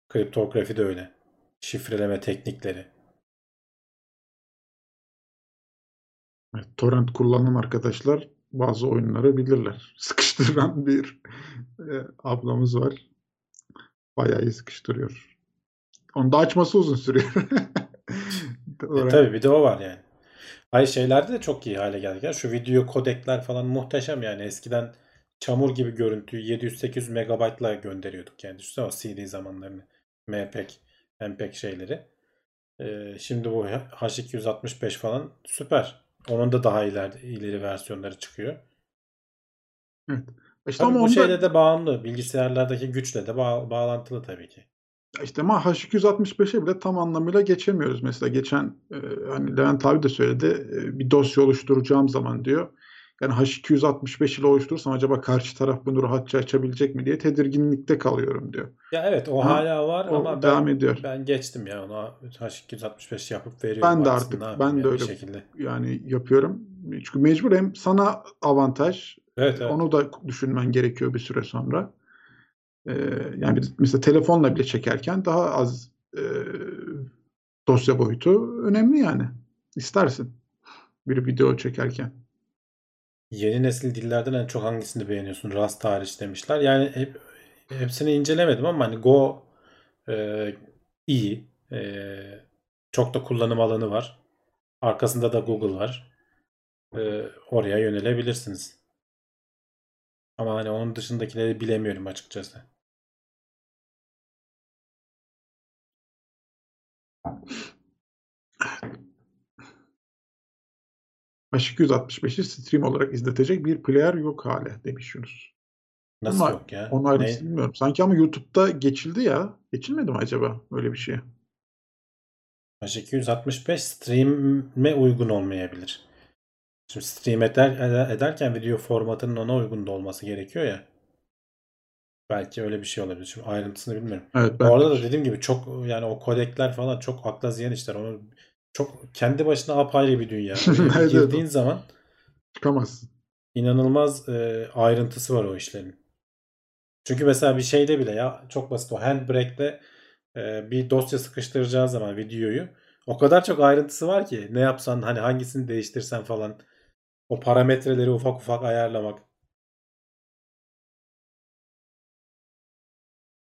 S2: Kriptografi de öyle. Şifreleme teknikleri.
S3: Evet, torrent kullanan arkadaşlar bazı oyunları bilirler. Sıkıştıran bir e, ablamız var. Bayağı iyi sıkıştırıyor. Onu da açması uzun sürüyor.
S2: E, tabii bir de o var yani. Ay şeylerde de çok iyi hale geldik. ya. Şu video kodekler falan muhteşem yani. Eskiden çamur gibi görüntüyü 700-800 megabaytla gönderiyorduk yani. Düşünsene o CD zamanlarını. MPEG, MPEG şeyleri. Ee, şimdi bu H265 falan süper. Onun da daha ileri, ileri versiyonları çıkıyor.
S3: İşte
S2: Tabii
S3: ama
S2: bu
S3: onda
S2: şeyle de bağımlı. Bilgisayarlardaki güçle de bağ- bağlantılı tabii ki.
S3: İşte ama H265'e bile tam anlamıyla geçemiyoruz. Mesela geçen e, hani Levent abi de söyledi e, bir dosya oluşturacağım zaman diyor. Yani H265 ile oluşturursam acaba karşı taraf bunu rahatça açabilecek mi diye tedirginlikte kalıyorum diyor.
S2: Ya evet o
S3: Ha,
S2: hala var
S3: o
S2: ama
S3: devam
S2: ben,
S3: ediyor.
S2: ben geçtim ya ona H265 yapıp veriyorum.
S3: Ben de artık ben de öyle
S2: şekilde.
S3: yani yapıyorum. Çünkü mecbur hem sana avantaj
S2: Evet evet.
S3: onu da düşünmen gerekiyor bir süre sonra. Ee, yani mesela telefonla bile çekerken daha az e, dosya boyutu önemli yani. İstersin bir video çekerken.
S2: Yeni nesil dillerden en çok hangisini beğeniyorsun? Rust hariç demişler. Yani hep, hepsini incelemedim ama hani Go e, iyi. E, çok da kullanım alanı var. Arkasında da Google var. E, oraya yönelebilirsiniz. Ama hani onun dışındakileri bilemiyorum açıkçası.
S3: H265'i stream olarak izletecek bir player yok hala demiş Yunus.
S2: Nasıl
S3: Ama
S2: yok ya?
S3: Onun
S2: Ne?
S3: ayrıntısını bilmiyorum. Sanki ama YouTube'da geçildi ya. Geçilmedi mi acaba öyle bir şey?
S2: H265 stream'e uygun olmayabilir. Şimdi stream eder- ederken video formatının ona uygun da olması gerekiyor ya. Belki öyle bir şey olabilir. Şimdi ayrıntısını bilmiyorum.
S3: Evet ben
S2: Orada da dediğim gibi çok yani o kodekler falan çok akla ziyan işler. Onu çok kendi başına apayrı bir dünya.
S3: Evet,
S2: girdiğin zaman
S3: çıkamazsın.
S2: inanılmaz e, ayrıntısı var o işlerin. Çünkü mesela bir şeyde bile ya çok basit o handbrake'le e, bir dosya sıkıştıracağın zaman videoyu o kadar çok ayrıntısı var ki ne yapsan hani hangisini değiştirsen falan o parametreleri ufak ufak ayarlamak.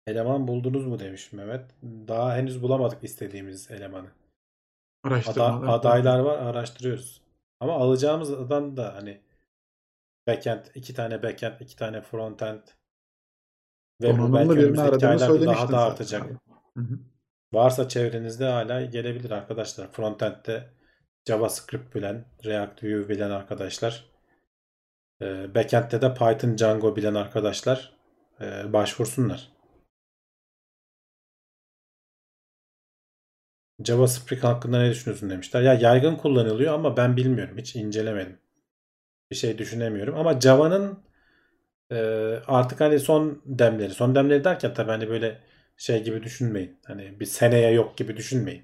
S2: Eleman buldunuz mu demiş Mehmet. Daha henüz bulamadık istediğimiz elemanı. Ada- adaylar var araştırıyoruz. Ama alacağımız adam da hani backend, iki tane backend, iki tane frontend ve bu belki önümüzdeki aylarda daha da artacak.
S3: abi. Hı hı.
S2: Varsa çevrenizde hala gelebilir arkadaşlar. Frontend'de JavaScript bilen, React Vue bilen arkadaşlar. Ee, Backend'de de Python Django bilen arkadaşlar e, başvursunlar. JavaScript hakkında ne düşünüyorsun demişler. Ya yaygın kullanılıyor ama ben bilmiyorum. Hiç incelemedim. Bir şey düşünemiyorum. Ama Java'nın e, artık hani son demleri. Son demleri derken tabii hani böyle şey gibi düşünmeyin. Hani bir seneye yok gibi düşünmeyin.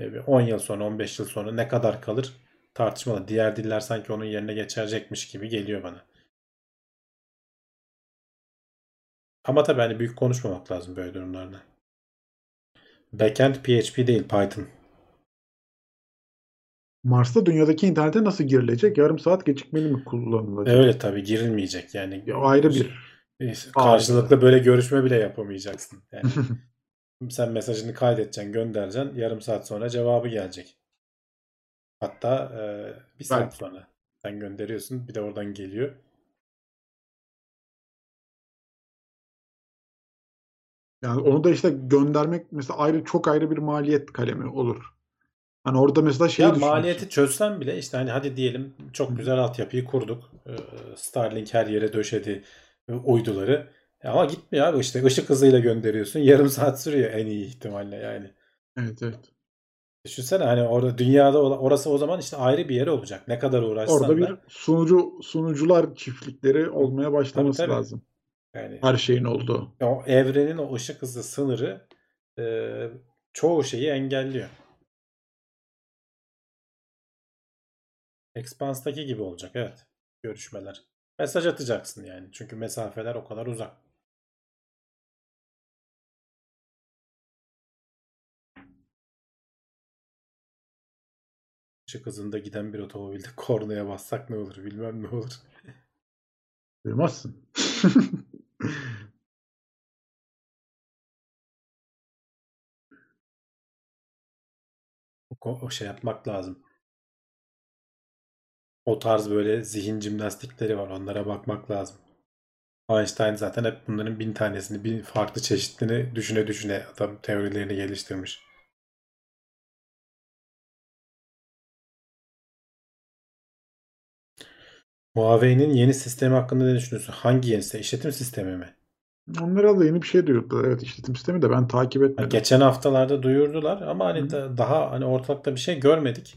S2: E, bir 10 yıl sonra 15 yıl sonra ne kadar kalır tartışmalı. Diğer diller sanki onun yerine geçecekmiş gibi geliyor bana. Ama tabii hani büyük konuşmamak lazım böyle durumlarda. Backend PHP değil Python.
S3: Mars'ta dünyadaki internete nasıl girilecek? Yarım saat gecikmeli mi kullanılacak?
S2: Öyle tabii girilmeyecek yani.
S3: Ya ayrı bir.
S2: Karşılıklı böyle görüşme bile yapamayacaksın. Yani sen mesajını kaydedeceksin, göndereceksin. Yarım saat sonra cevabı gelecek. Hatta e, bir saat
S3: Belki.
S2: sonra sen gönderiyorsun. Bir de oradan geliyor.
S3: Yani onu da işte göndermek mesela ayrı çok ayrı bir maliyet kalemi olur. Hani orada mesela şey
S2: ya maliyeti çözsen bile işte hani hadi diyelim çok güzel altyapıyı kurduk. E, Starlink her yere döşedi e, uyduları. Ama gitmiyor abi işte ışık hızıyla gönderiyorsun. Yarım saat sürüyor en iyi ihtimalle yani.
S3: Evet evet.
S2: Düşünsene hani orada dünyada orası o zaman işte ayrı bir yere olacak. Ne kadar uğraşsan
S3: Orada
S2: da
S3: bir sunucu sunucular çiftlikleri olmaya başlaması
S2: tabii.
S3: lazım.
S2: Yani
S3: Her şeyin olduğu.
S2: o evrenin o ışık hızı sınırı e, çoğu şeyi engelliyor. Expanse'daki gibi olacak evet. Görüşmeler. Mesaj atacaksın yani. Çünkü mesafeler o kadar uzak. Işık hızında giden bir otomobilde kornaya bassak ne olur bilmem ne olur.
S3: Duymazsın.
S2: O, şey yapmak lazım. O tarz böyle zihin jimnastikleri var. Onlara bakmak lazım. Einstein zaten hep bunların bin tanesini, bin farklı çeşitlerini düşüne düşüne adam teorilerini geliştirmiş. Huawei'nin yeni sistemi hakkında ne düşünüyorsun? Hangi yeni sistem? İşletim sistemi mi?
S3: Onlara da yeni bir şey duyurdular. Evet işletim sistemi de ben takip
S2: Ha,
S3: etmedim.
S2: geçen haftalarda duyurdular ama hani
S3: Hı.
S2: da- daha hani ortalıkta bir şey görmedik.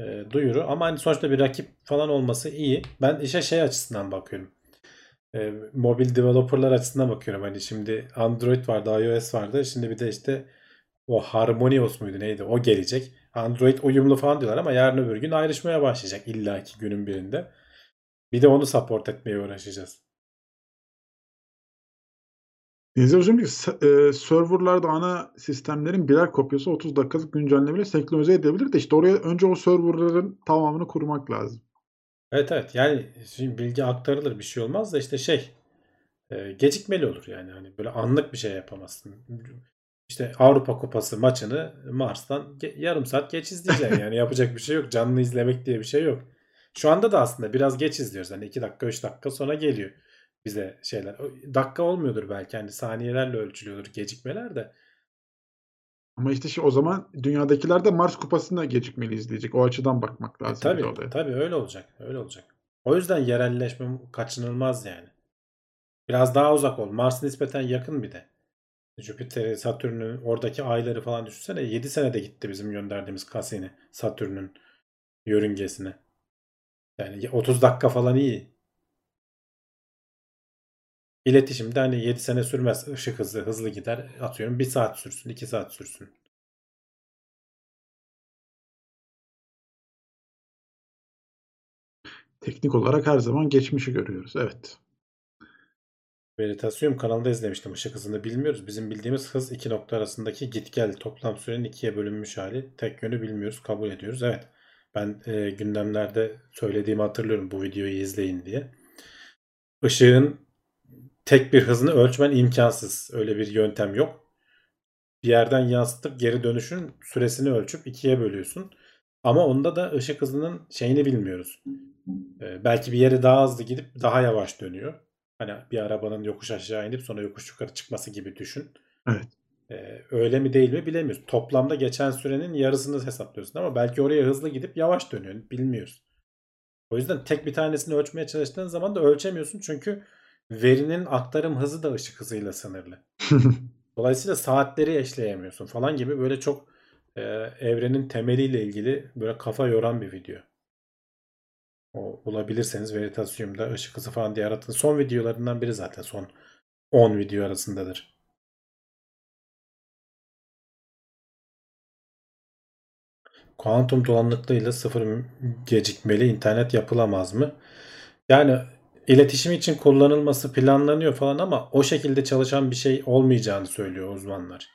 S2: Ee, duyuru ama hani sonuçta bir rakip falan olması iyi. Ben işe şey açısından bakıyorum. Ee, mobil developerlar açısından bakıyorum. Hani şimdi Android vardı, iOS vardı. Şimdi bir de işte o Harmonious muydu neydi? O gelecek. Android uyumlu falan diyorlar ama yarın öbür gün ayrışmaya başlayacak illaki günün birinde. Bir de onu support etmeye uğraşacağız.
S3: Deniz Hocam diyor e, serverlarda ana sistemlerin birer kopyası 30 dakikalık güncellemeyle senkronize edebilir de işte oraya önce o serverların tamamını kurmak lazım.
S2: Evet evet yani şimdi bilgi aktarılır bir şey olmaz da işte şey e, gecikmeli olur yani hani böyle anlık bir şey yapamazsın. İşte Avrupa Kupası maçını Mars'tan yarım saat geç izleyeceksin yani yapacak bir şey yok. Canlı izlemek diye bir şey yok. Şu anda da aslında biraz geç izliyoruz. Hani 2 dakika 3 dakika sonra geliyor bize şeyler. Dakika olmuyordur belki hani saniyelerle ölçülüyordur gecikmeler de.
S3: Ama işte şey, o zaman dünyadakiler de Mars kupasını gecikmeli izleyecek. O açıdan bakmak
S2: E,
S3: lazım. bir
S2: tabii tabii öyle olacak. Öyle olacak. O yüzden yerelleşme kaçınılmaz yani. Biraz daha uzak ol. Mars nispeten yakın bir de. Jüpiter'i, Satürn'ün oradaki ayları falan düşünsene. 7 senede gitti bizim gönderdiğimiz Cassini. Satürn'ün yörüngesine. Yani 30 dakika falan iyi. İletişimde hani 7 sene sürmez. Işık hızı hızlı gider. Atıyorum 1 saat sürsün, 2 saat sürsün.
S3: Teknik olarak her zaman geçmişi görüyoruz. Evet.
S2: Veritasium kanalında izlemiştim ışık hızını bilmiyoruz. Bizim bildiğimiz hız iki nokta arasındaki git gel toplam sürenin ikiye bölünmüş hali. Tek yönü bilmiyoruz kabul ediyoruz. Evet ben e, gündemlerde söylediğimi hatırlıyorum bu videoyu izleyin diye. Işığın tek bir hızını ölçmen imkansız. Öyle bir yöntem yok. Bir yerden yansıtıp geri dönüşün süresini ölçüp ikiye bölüyorsun. Ama onda da ışık hızının şeyini bilmiyoruz. E, belki bir yere daha hızlı gidip daha yavaş dönüyor. Hani bir arabanın yokuş aşağı inip sonra yokuş yukarı çıkması gibi düşün.
S3: Evet.
S2: Ee, öyle mi değil mi bilemiyoruz. Toplamda geçen sürenin yarısını hesaplıyorsun ama belki oraya hızlı gidip yavaş dönüyorsun. Bilmiyoruz. O yüzden tek bir tanesini ölçmeye çalıştığın zaman da ölçemiyorsun. Çünkü verinin aktarım hızı da ışık hızıyla sınırlı. Dolayısıyla saatleri eşleyemiyorsun falan gibi böyle çok e, evrenin temeliyle ilgili böyle kafa yoran bir video. O bulabilirseniz Veritasium'da ışık hızı falan diye aratın. Son videolarından biri zaten. Son 10 video arasındadır. Kuantum dolanıklığıyla sıfır gecikmeli internet yapılamaz mı? Yani iletişim için kullanılması planlanıyor falan ama o şekilde çalışan bir şey olmayacağını söylüyor uzmanlar.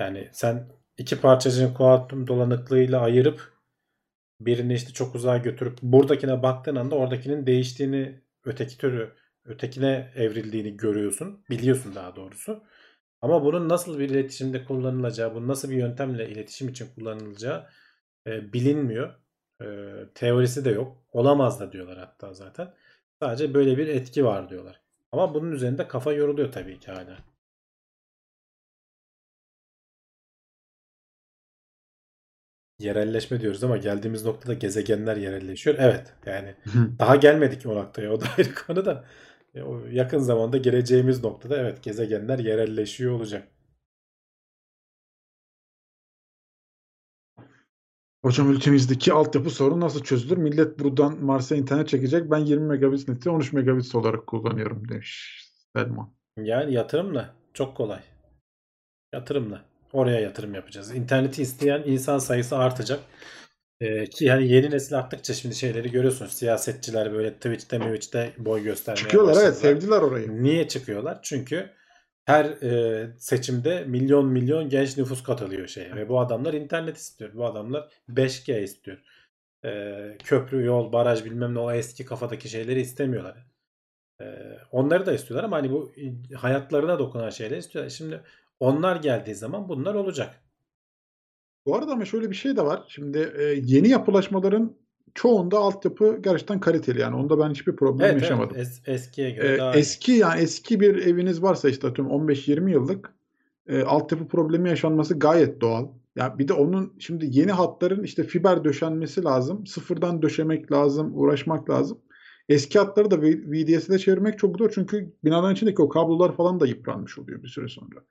S2: Yani sen iki parçacığın kuantum dolanıklığıyla ayırıp birini işte çok uzağa götürüp buradakine baktığın anda oradakinin değiştiğini öteki türü ötekine evrildiğini görüyorsun. Biliyorsun daha doğrusu. Ama bunun nasıl bir iletişimde kullanılacağı, bunun nasıl bir yöntemle iletişim için kullanılacağı e, bilinmiyor. E, teorisi de yok. Olamaz da diyorlar hatta zaten. Sadece böyle bir etki var diyorlar. Ama bunun üzerinde kafa yoruluyor tabii ki hala. Yerelleşme diyoruz ama geldiğimiz noktada gezegenler yerelleşiyor. Evet yani daha gelmedik o noktaya o da ayrı konu da. E, yakın zamanda geleceğimiz noktada evet gezegenler yerelleşiyor olacak.
S3: Hocam ülkemizdeki altyapı sorunu nasıl çözülür? Millet buradan Mars'a internet çekecek. Ben 20 megabit neti 13 megabit olarak kullanıyorum demiş Selman.
S2: Yani yatırımla çok kolay. Yatırımla. Oraya yatırım yapacağız. İnterneti isteyen insan sayısı artacak. Ee, ki yani yeni nesil arttıkça şimdi şeyleri görüyorsunuz. Siyasetçiler böyle Twitch'te Twitch'te boy göstermeye
S3: Çıkıyorlar evet
S2: başladılar.
S3: sevdiler orayı.
S2: Niye çıkıyorlar? Çünkü her e, seçimde milyon milyon genç nüfus katılıyor şeye ve bu adamlar internet istiyor. Bu adamlar 5G istiyor. E, köprü, yol, baraj bilmem ne o eski kafadaki şeyleri istemiyorlar. E, onları da istiyorlar ama hani bu hayatlarına dokunan şeyler istiyorlar. Şimdi onlar geldiği zaman bunlar olacak.
S3: Bu arada ama şöyle bir şey de var. Şimdi e, yeni yapılaşmaların çoğunda altyapı gerçekten kaliteli yani. Onda ben hiçbir problem
S2: Evet,
S3: yaşamadım.
S2: evet es- eskiye göre
S3: Ee,
S2: daha iyi.
S3: eski yani eski bir eviniz varsa işte atıyorum 15-20 yıllık e, altyapı problemi yaşanması gayet doğal. Ya bir de onun şimdi yeni hatların işte fiber döşenmesi lazım. Sıfırdan döşemek lazım, uğraşmak lazım. Eski hatları da V- VDS'e çevirmek çok zor çünkü binaların içindeki o kablolar falan da yıpranmış oluyor bir süre sonra.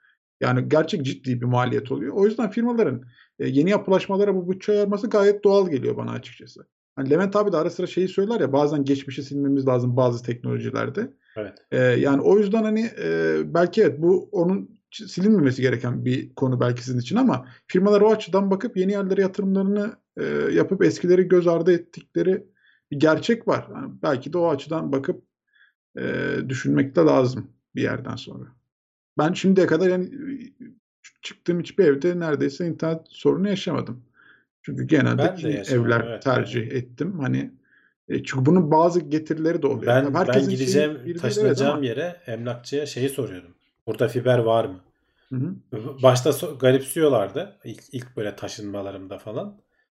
S3: Yani gerçek ciddi bir maliyet oluyor. O yüzden firmaların e, yeni yapılaşmalara bu bütçe ayırması gayet doğal geliyor bana açıkçası. Hani Levent abi de ara sıra şeyi söyler ya bazen geçmişi silmemiz lazım bazı teknolojilerde.
S2: Evet.
S3: Ee, yani o yüzden hani e, belki evet bu onun silinmemesi gereken bir konu belki sizin için ama firmalar o açıdan bakıp yeni yerlere yatırımlarını e, yapıp eskileri göz ardı ettikleri bir gerçek var. Yani belki de o açıdan bakıp e, düşünmek de lazım bir yerden sonra. Ben şimdiye kadar yani çıktığım hiçbir evde neredeyse internet sorunu yaşamadım. Çünkü genelde evler
S2: evet,
S3: tercih
S2: yani.
S3: ettim. Hani e, çünkü bunun bazı getirileri de oluyor.
S2: Ben
S3: Tabii
S2: ben
S3: şeyi
S2: gideceğim,
S3: evet
S2: taşınacağım
S3: ama.
S2: yere emlakçıya şeyi soruyordum. Burada fiber var mı?
S3: Hı hı.
S2: Başta so- garipsiyorlardı ilk, ilk böyle taşınmalarımda falan.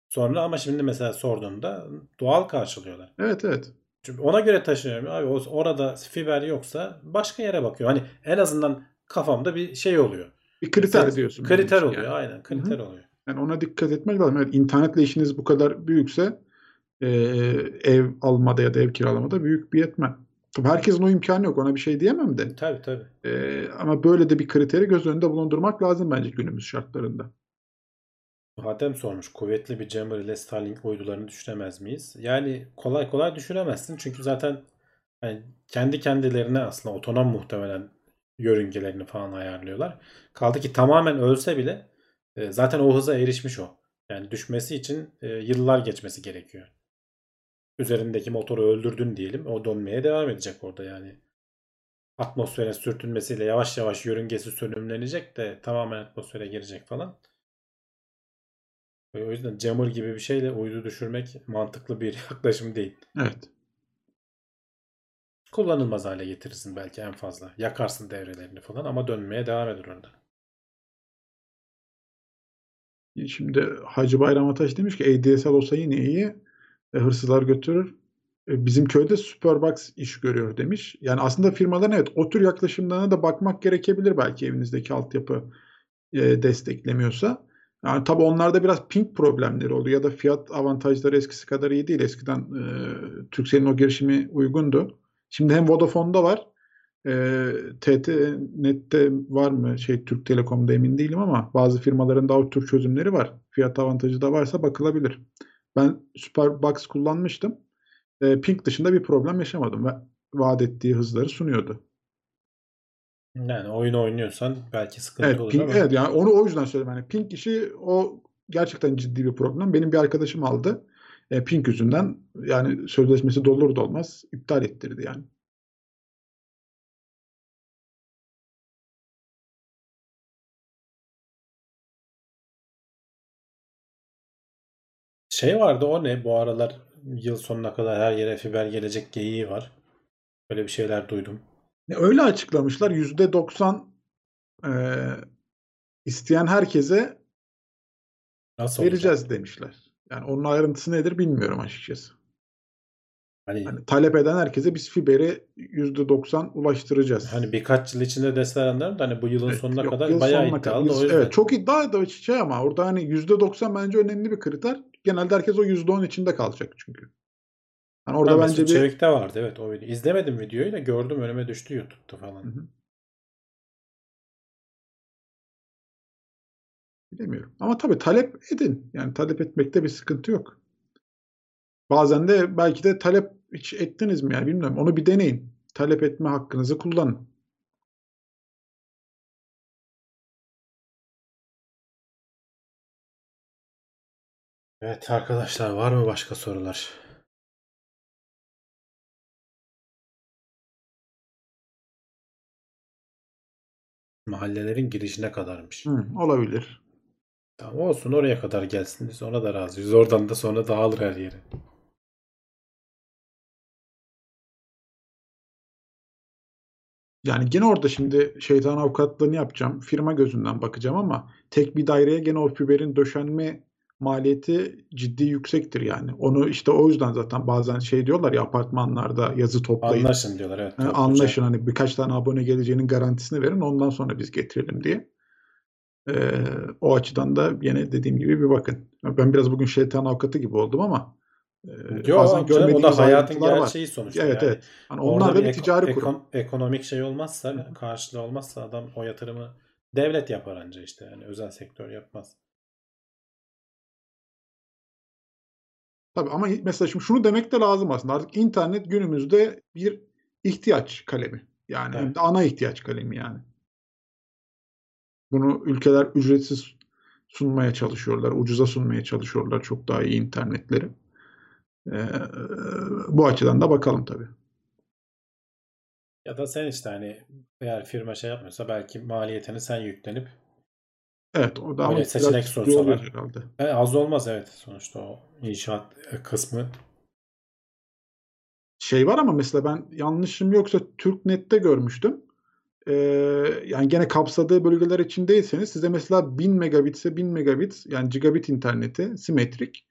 S2: Sonra ama şimdi mesela sorduğumda doğal karşılıyorlar.
S3: Evet evet.
S2: Çünkü ona göre taşınıyorum. Abi orada fiber yoksa başka yere bakıyor. Hani en azından kafamda bir şey oluyor.
S3: Bir kriter
S2: Sen-
S3: diyorsun.
S2: Kriter oluyor
S3: yani.
S2: aynen kriter oluyor.
S3: Yani ona dikkat etmek lazım. Evet, internetle işiniz bu kadar büyükse e, ev almada ya da ev kiralamada büyük bir yetmen. Tabii herkesin o imkanı yok. Ona bir şey diyemem de.
S2: Tabii tabii.
S3: E, ama böyle de bir kriteri göz önünde bulundurmak lazım bence günümüz şartlarında.
S2: Hatem sormuş. Kuvvetli bir jammer ile Starlink uydularını düşüremez miyiz? Yani kolay kolay düşüremezsin. Çünkü zaten hani kendi kendilerine aslında otonom muhtemelen yörüngelerini falan ayarlıyorlar. Kaldı ki tamamen ölse bile e, zaten o hıza erişmiş o. Yani düşmesi için e, yıllar geçmesi gerekiyor. Üzerindeki motoru öldürdün diyelim. O dönmeye devam edecek orada yani. Atmosfere sürtünmesiyle yavaş yavaş yörüngesi sönümlenecek de tamamen atmosfere girecek falan. O yüzden jammer gibi bir şeyle uydu düşürmek mantıklı bir yaklaşım değil.
S3: Evet.
S2: Kullanılmaz hale getirirsin belki en fazla. Yakarsın devrelerini falan ama dönmeye devam eder orada.
S3: Şimdi Hacı Bayram Ataş demiş ki ADSL olsa yine iyi. E, hırsızlar götürür. E, bizim köyde Superbox iş görüyor demiş. Yani aslında firmaların evet o tür yaklaşımlarına da bakmak gerekebilir belki evinizdeki altyapı e, desteklemiyorsa. Yani tabii onlarda biraz ping problemleri oluyor ya da fiyat avantajları eskisi kadar iyi değil. Eskiden e, Turkcell'in o girişimi uygundu. Şimdi hem Vodafone'da var. E, TT Net'te var mı? Şey Türk Telekom'da emin değilim ama bazı firmaların da o tür çözümleri var. Fiyat avantajı da varsa bakılabilir. Ben Superbox kullanmıştım. E, ping dışında bir problem yaşamadım ve vaat ettiği hızları sunuyordu.
S2: Yani oyun oynuyorsan belki sıkıntı
S3: Evet,
S2: olur
S3: ping,
S2: ama
S3: evet yani onu o yüzden söyledim. Yani ping işi o gerçekten ciddi bir problem. Benim bir arkadaşım aldı. E, ping yüzünden yani sözleşmesi dolur da olmaz iptal ettirdi yani.
S2: şey vardı o ne? Bu aralar yıl sonuna kadar her yere fiber gelecek geyiği var. Böyle bir şeyler duydum.
S3: E, Öyle açıklamışlar. Yüzde doksan e, isteyen herkese
S2: Nasıl olacak?
S3: vereceğiz demişler. Yani onun ayrıntısı nedir bilmiyorum açıkçası.
S2: Hani
S3: Hani talep eden herkese biz fiberi yüzde doksan ulaştıracağız.
S2: hani birkaç yıl içinde deseler anlarım da hani bu yılın
S3: Evet,
S2: sonuna
S3: yok,
S2: kadar
S3: yıl
S2: bayağı
S3: sonuna
S2: iddialı yüzden.
S3: Evet, çok iddia da şey ama orada hani yüzde doksan bence önemli bir kriter. Genelde herkes o yüzde on içinde kalacak çünkü. Yani orada
S2: Ha,
S3: bence bir
S2: Çevik'te vardı evet o video. İzlemedim videoyu da gördüm önüme düştü YouTube'da falan.
S3: Hı hı. Bilemiyorum. Ama tabii talep edin. Yani talep etmekte bir sıkıntı yok. Bazen de belki de talep hiç ettiniz mi yani bilmiyorum. Onu bir deneyin. Talep etme hakkınızı kullanın.
S2: Evet arkadaşlar var mı başka sorular? Mahallelerin girişine kadarmış.
S3: Hı, olabilir.
S2: Tamam olsun oraya kadar gelsin. Biz ona da razıyız. Oradan da sonra dağılır her yere.
S3: Yani gene orada şimdi şeytan avukatlığını yapacağım. Firma gözünden bakacağım ama tek bir daireye gene o fiberin döşenme maliyeti ciddi yüksektir yani. Onu işte o yüzden zaten bazen şey diyorlar ya apartmanlarda yazı toplayın.
S2: Anlaşın diyorlar evet. Topluca.
S3: anlaşın hani birkaç tane abone geleceğinin garantisini verin ondan sonra biz getirelim diye. Ee, o açıdan da yine dediğim gibi bir bakın. Ben biraz bugün şeytan avukatı gibi oldum ama e,
S2: Yo,
S3: bazen
S2: canım, o da
S3: görmediğimiz
S2: hayatın
S3: ayrıntılar var.
S2: gerçeği sonuçta.
S3: Evet
S2: yani.
S3: evet. Hani
S2: Orada
S3: onlar da bir
S2: eko-
S3: ticari
S2: ekon-
S3: kurum.
S2: ekonomik şey olmazsa, karşılığı olmazsa adam o yatırımı devlet yapar anca işte. Yani özel sektör yapmaz.
S3: Tabii ama mesela şimdi şunu demek de lazım aslında. Artık internet günümüzde bir ihtiyaç kalemi. Yani
S2: Evet.
S3: ana ihtiyaç kalemi yani. Bunu ülkeler ücretsiz sunmaya çalışıyorlar, ucuza sunmaya çalışıyorlar çok daha iyi internetleri. Ee, bu açıdan da bakalım tabii.
S2: Ya da sen işte hani eğer firma şey yapmıyorsa belki maliyetini sen yüklenip
S3: Evet o da ama
S2: seçenek
S3: oluyor herhalde.
S2: e, az olmaz evet sonuçta o inşaat e, kısmı.
S3: Şey var ama mesela ben yanlışım yoksa TürkNet'te görmüştüm. Ee, yani gene kapsadığı bölgeler için değilseniz size mesela 1000 megabitse 1000 megabit yani gigabit interneti simetrik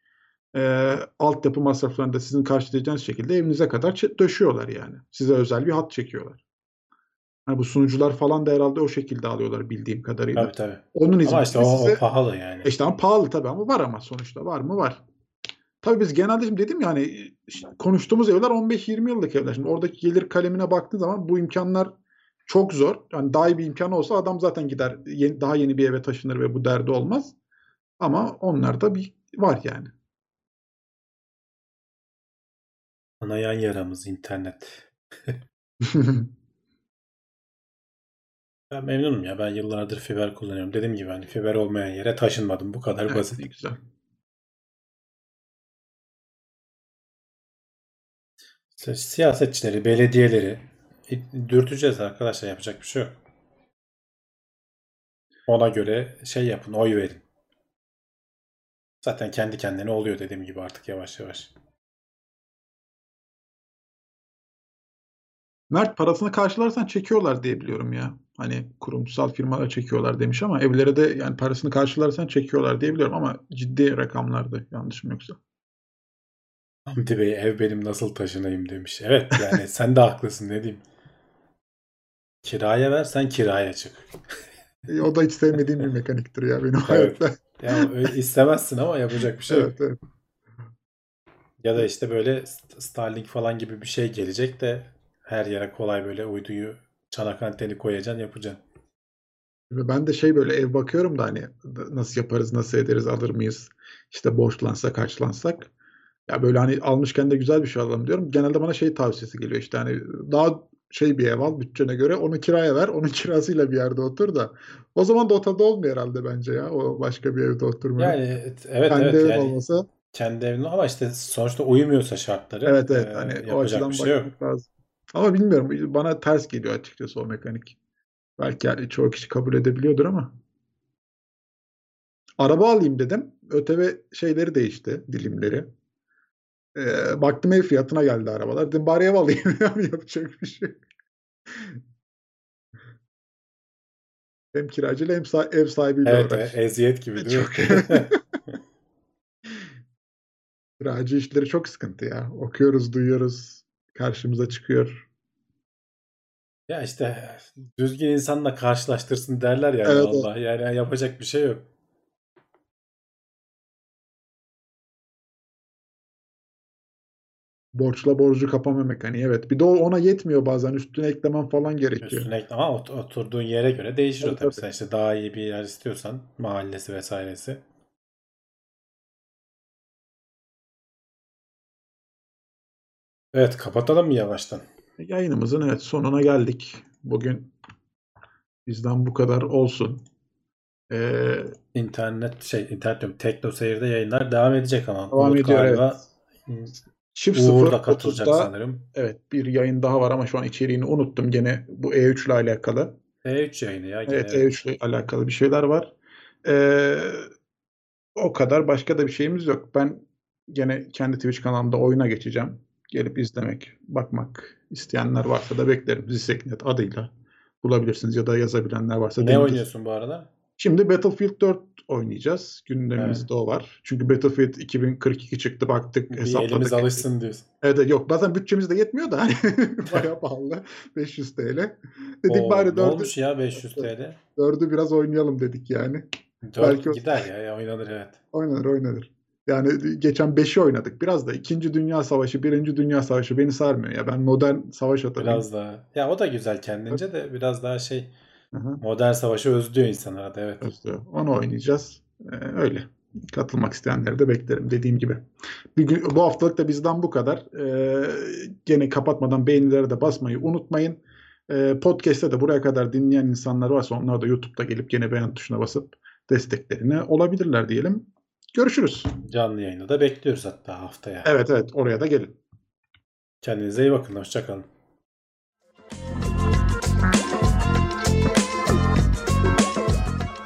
S3: e, altyapı masraflarını da sizin karşılayacağınız şekilde evinize kadar döşüyorlar yani. Size özel bir hat çekiyorlar. Yani bu sunucular falan da herhalde o şekilde alıyorlar bildiğim kadarıyla.
S2: Tabii tabii.
S3: Onun
S2: Ama işte o,
S3: size
S2: o pahalı yani.
S3: e işte ama pahalı tabii ama var ama sonuçta var mı var. Tabii biz genelde şimdi dedim ya hani konuştuğumuz evler 15-20 yıllık evler. Şimdi oradaki gelir kalemine baktığın zaman bu imkanlar çok zor. Yani daha iyi bir imkan olsa adam zaten gider yeni- daha yeni bir eve taşınır ve bu derdi olmaz. Ama onlarda bir var yani.
S2: Anayan yaramız internet. Ben memnunum ya. Ben yıllardır fiber kullanıyorum. Dediğim gibi hani fiber olmayan yere taşınmadım. Bu kadar
S3: Evet,
S2: basit.
S3: güzel.
S2: Siyasetçileri, belediyeleri dürteceğiz arkadaşlar. Yapacak bir şey yok. Ona göre şey yapın, oy verin. Zaten kendi kendine oluyor dediğim gibi artık yavaş yavaş.
S3: Mert parasını karşılarsan çekiyorlar diye biliyorum ya. Hani kurumsal firmalar çekiyorlar demiş ama evlere de yani parasını karşılarsan çekiyorlar diye biliyorum ama ciddi rakamlardı yanlışım yoksa.
S2: Hamdi Bey ev benim nasıl taşınayım demiş. Evet yani sen de haklısın ne diyeyim. Kiraya ver sen kiraya çık.
S3: E, o da hiç sevmediğim bir mekaniktir ya benim
S2: Evet.
S3: hayatta.
S2: Ya istemezsin ama yapacak bir şey yok.
S3: Evet, evet.
S2: Ya da işte böyle St- Starlink falan gibi bir şey gelecek de her yere kolay böyle uyduyu çanak anteni koyacaksın yapacaksın.
S3: Ben de şey böyle ev bakıyorum da hani nasıl yaparız, nasıl ederiz, alır mıyız? İşte borçlansak, harçlansak. Ya böyle hani almışken de güzel bir şey alalım diyorum. Genelde bana şey tavsiyesi geliyor işte hani daha şey bir ev al bütçene göre onu kiraya ver. Onun kirasıyla bir yerde otur da. O zaman da o tadı olmuyor herhalde bence ya. O başka bir evde oturmuyor.
S2: Yani evet evet,
S3: Kendi
S2: evet
S3: evin
S2: yani
S3: olmasa
S2: kendi evin ama işte sonuçta uyumuyorsa şartları
S3: evet evet
S2: e,
S3: hani o açıdan
S2: bir şey yok.
S3: lazım. Ama bilmiyorum bana ters geliyor açıkçası o mekanik. Belki yani çoğu kişi kabul edebiliyordur ama. Araba alayım dedim. ÖTV şeyleri değişti, dilimleri. Ee, baktım ev fiyatına geldi arabalar. Dedim bari ev alayım. Yapacak bir şey. Hem kiracıyla hem sa- ev sahibiyle
S2: Evet,
S3: uğraş.
S2: evet eziyet gibi değil mi?
S3: Çok. Kiracı işleri çok sıkıntı ya. Okuyoruz, duyuyoruz. Karşımıza çıkıyor.
S2: Ya işte düzgün insanla karşılaştırsın derler yani
S3: Evet, evet.
S2: Allah. Yani yapacak bir şey yok.
S3: Borçla borcu kapama mekaniği. Evet. Bir de o ona yetmiyor bazen. Üstüne eklemen falan gerekiyor.
S2: Üstüne ekle ama ot- oturduğun yere göre değişir o
S3: Tabii,
S2: tabii.
S3: tabii.
S2: Sen işte daha iyi bir yer istiyorsan mahallesi vesairesi. Evet kapatalım mı yavaştan?
S3: Yayınımızın evet sonuna geldik. Bugün bizden bu kadar olsun. Ee,
S2: İnternet şey internet diyorum Tekno Seyir'de yayınlar devam edecek ama
S3: devam
S2: Umut
S3: ediyor
S2: galiba
S3: evet. Çift
S2: Uğur da katılacak
S3: 30'da
S2: sanırım.
S3: evet bir yayın daha var ama şu an içeriğini unuttum. Gene bu E3 ile alakalı.
S2: E3 yayını ya gene
S3: Evet
S2: evet.
S3: E3 ile alakalı bir şeyler var. Ee, o kadar başka da bir şeyimiz yok. Ben gene kendi Twitch kanalımda oyuna geçeceğim. Gelip izlemek, bakmak isteyenler varsa da beklerim. Zisseknet adıyla bulabilirsiniz ya da yazabilenler varsa.
S2: Ne oynuyorsun bu arada?
S3: Şimdi Battlefield 4 oynayacağız. Gündemimizde
S2: Evet.
S3: o var. Çünkü Battlefield 2042 çıktı baktık
S2: Bir
S3: hesapladık.
S2: elimiz alışsın diyorsun.
S3: Evet yok bazen bütçemiz de yetmiyor da hani bayağı pahalı. 500 TL. Dedik
S2: Oo,
S3: bari
S2: ne
S3: 4'ü,
S2: olmuş ya 500 TL?
S3: 4'ü biraz oynayalım dedik yani.
S2: 4
S3: Belki
S2: gider ya, ya oynanır evet.
S3: Oynanır oynanır. Yani geçen 5'i oynadık. Biraz da 2. Dünya Savaşı, 1. Dünya Savaşı beni sarmıyor ya. Ben modern savaş adamıyım.
S2: Biraz daha. Ya o da güzel kendince de biraz daha şey
S3: Hı.
S2: modern savaşı özlüyor insanlara da evet.
S3: Özlüyor. Onu oynayacağız. Ee, öyle. Katılmak isteyenleri de beklerim dediğim gibi. Bir gün, bu haftalık da bizden bu kadar. Ee, gene kapatmadan beğenilere de basmayı unutmayın. Ee, podcast'te de buraya kadar dinleyen insanlar varsa onlar da YouTube'da gelip gene beğen tuşuna basıp desteklerine olabilirler diyelim. Görüşürüz.
S2: Canlı yayını da bekliyoruz hatta haftaya.
S3: Evet evet oraya da gelin.
S2: Kendinize iyi bakın. Hoşçakalın.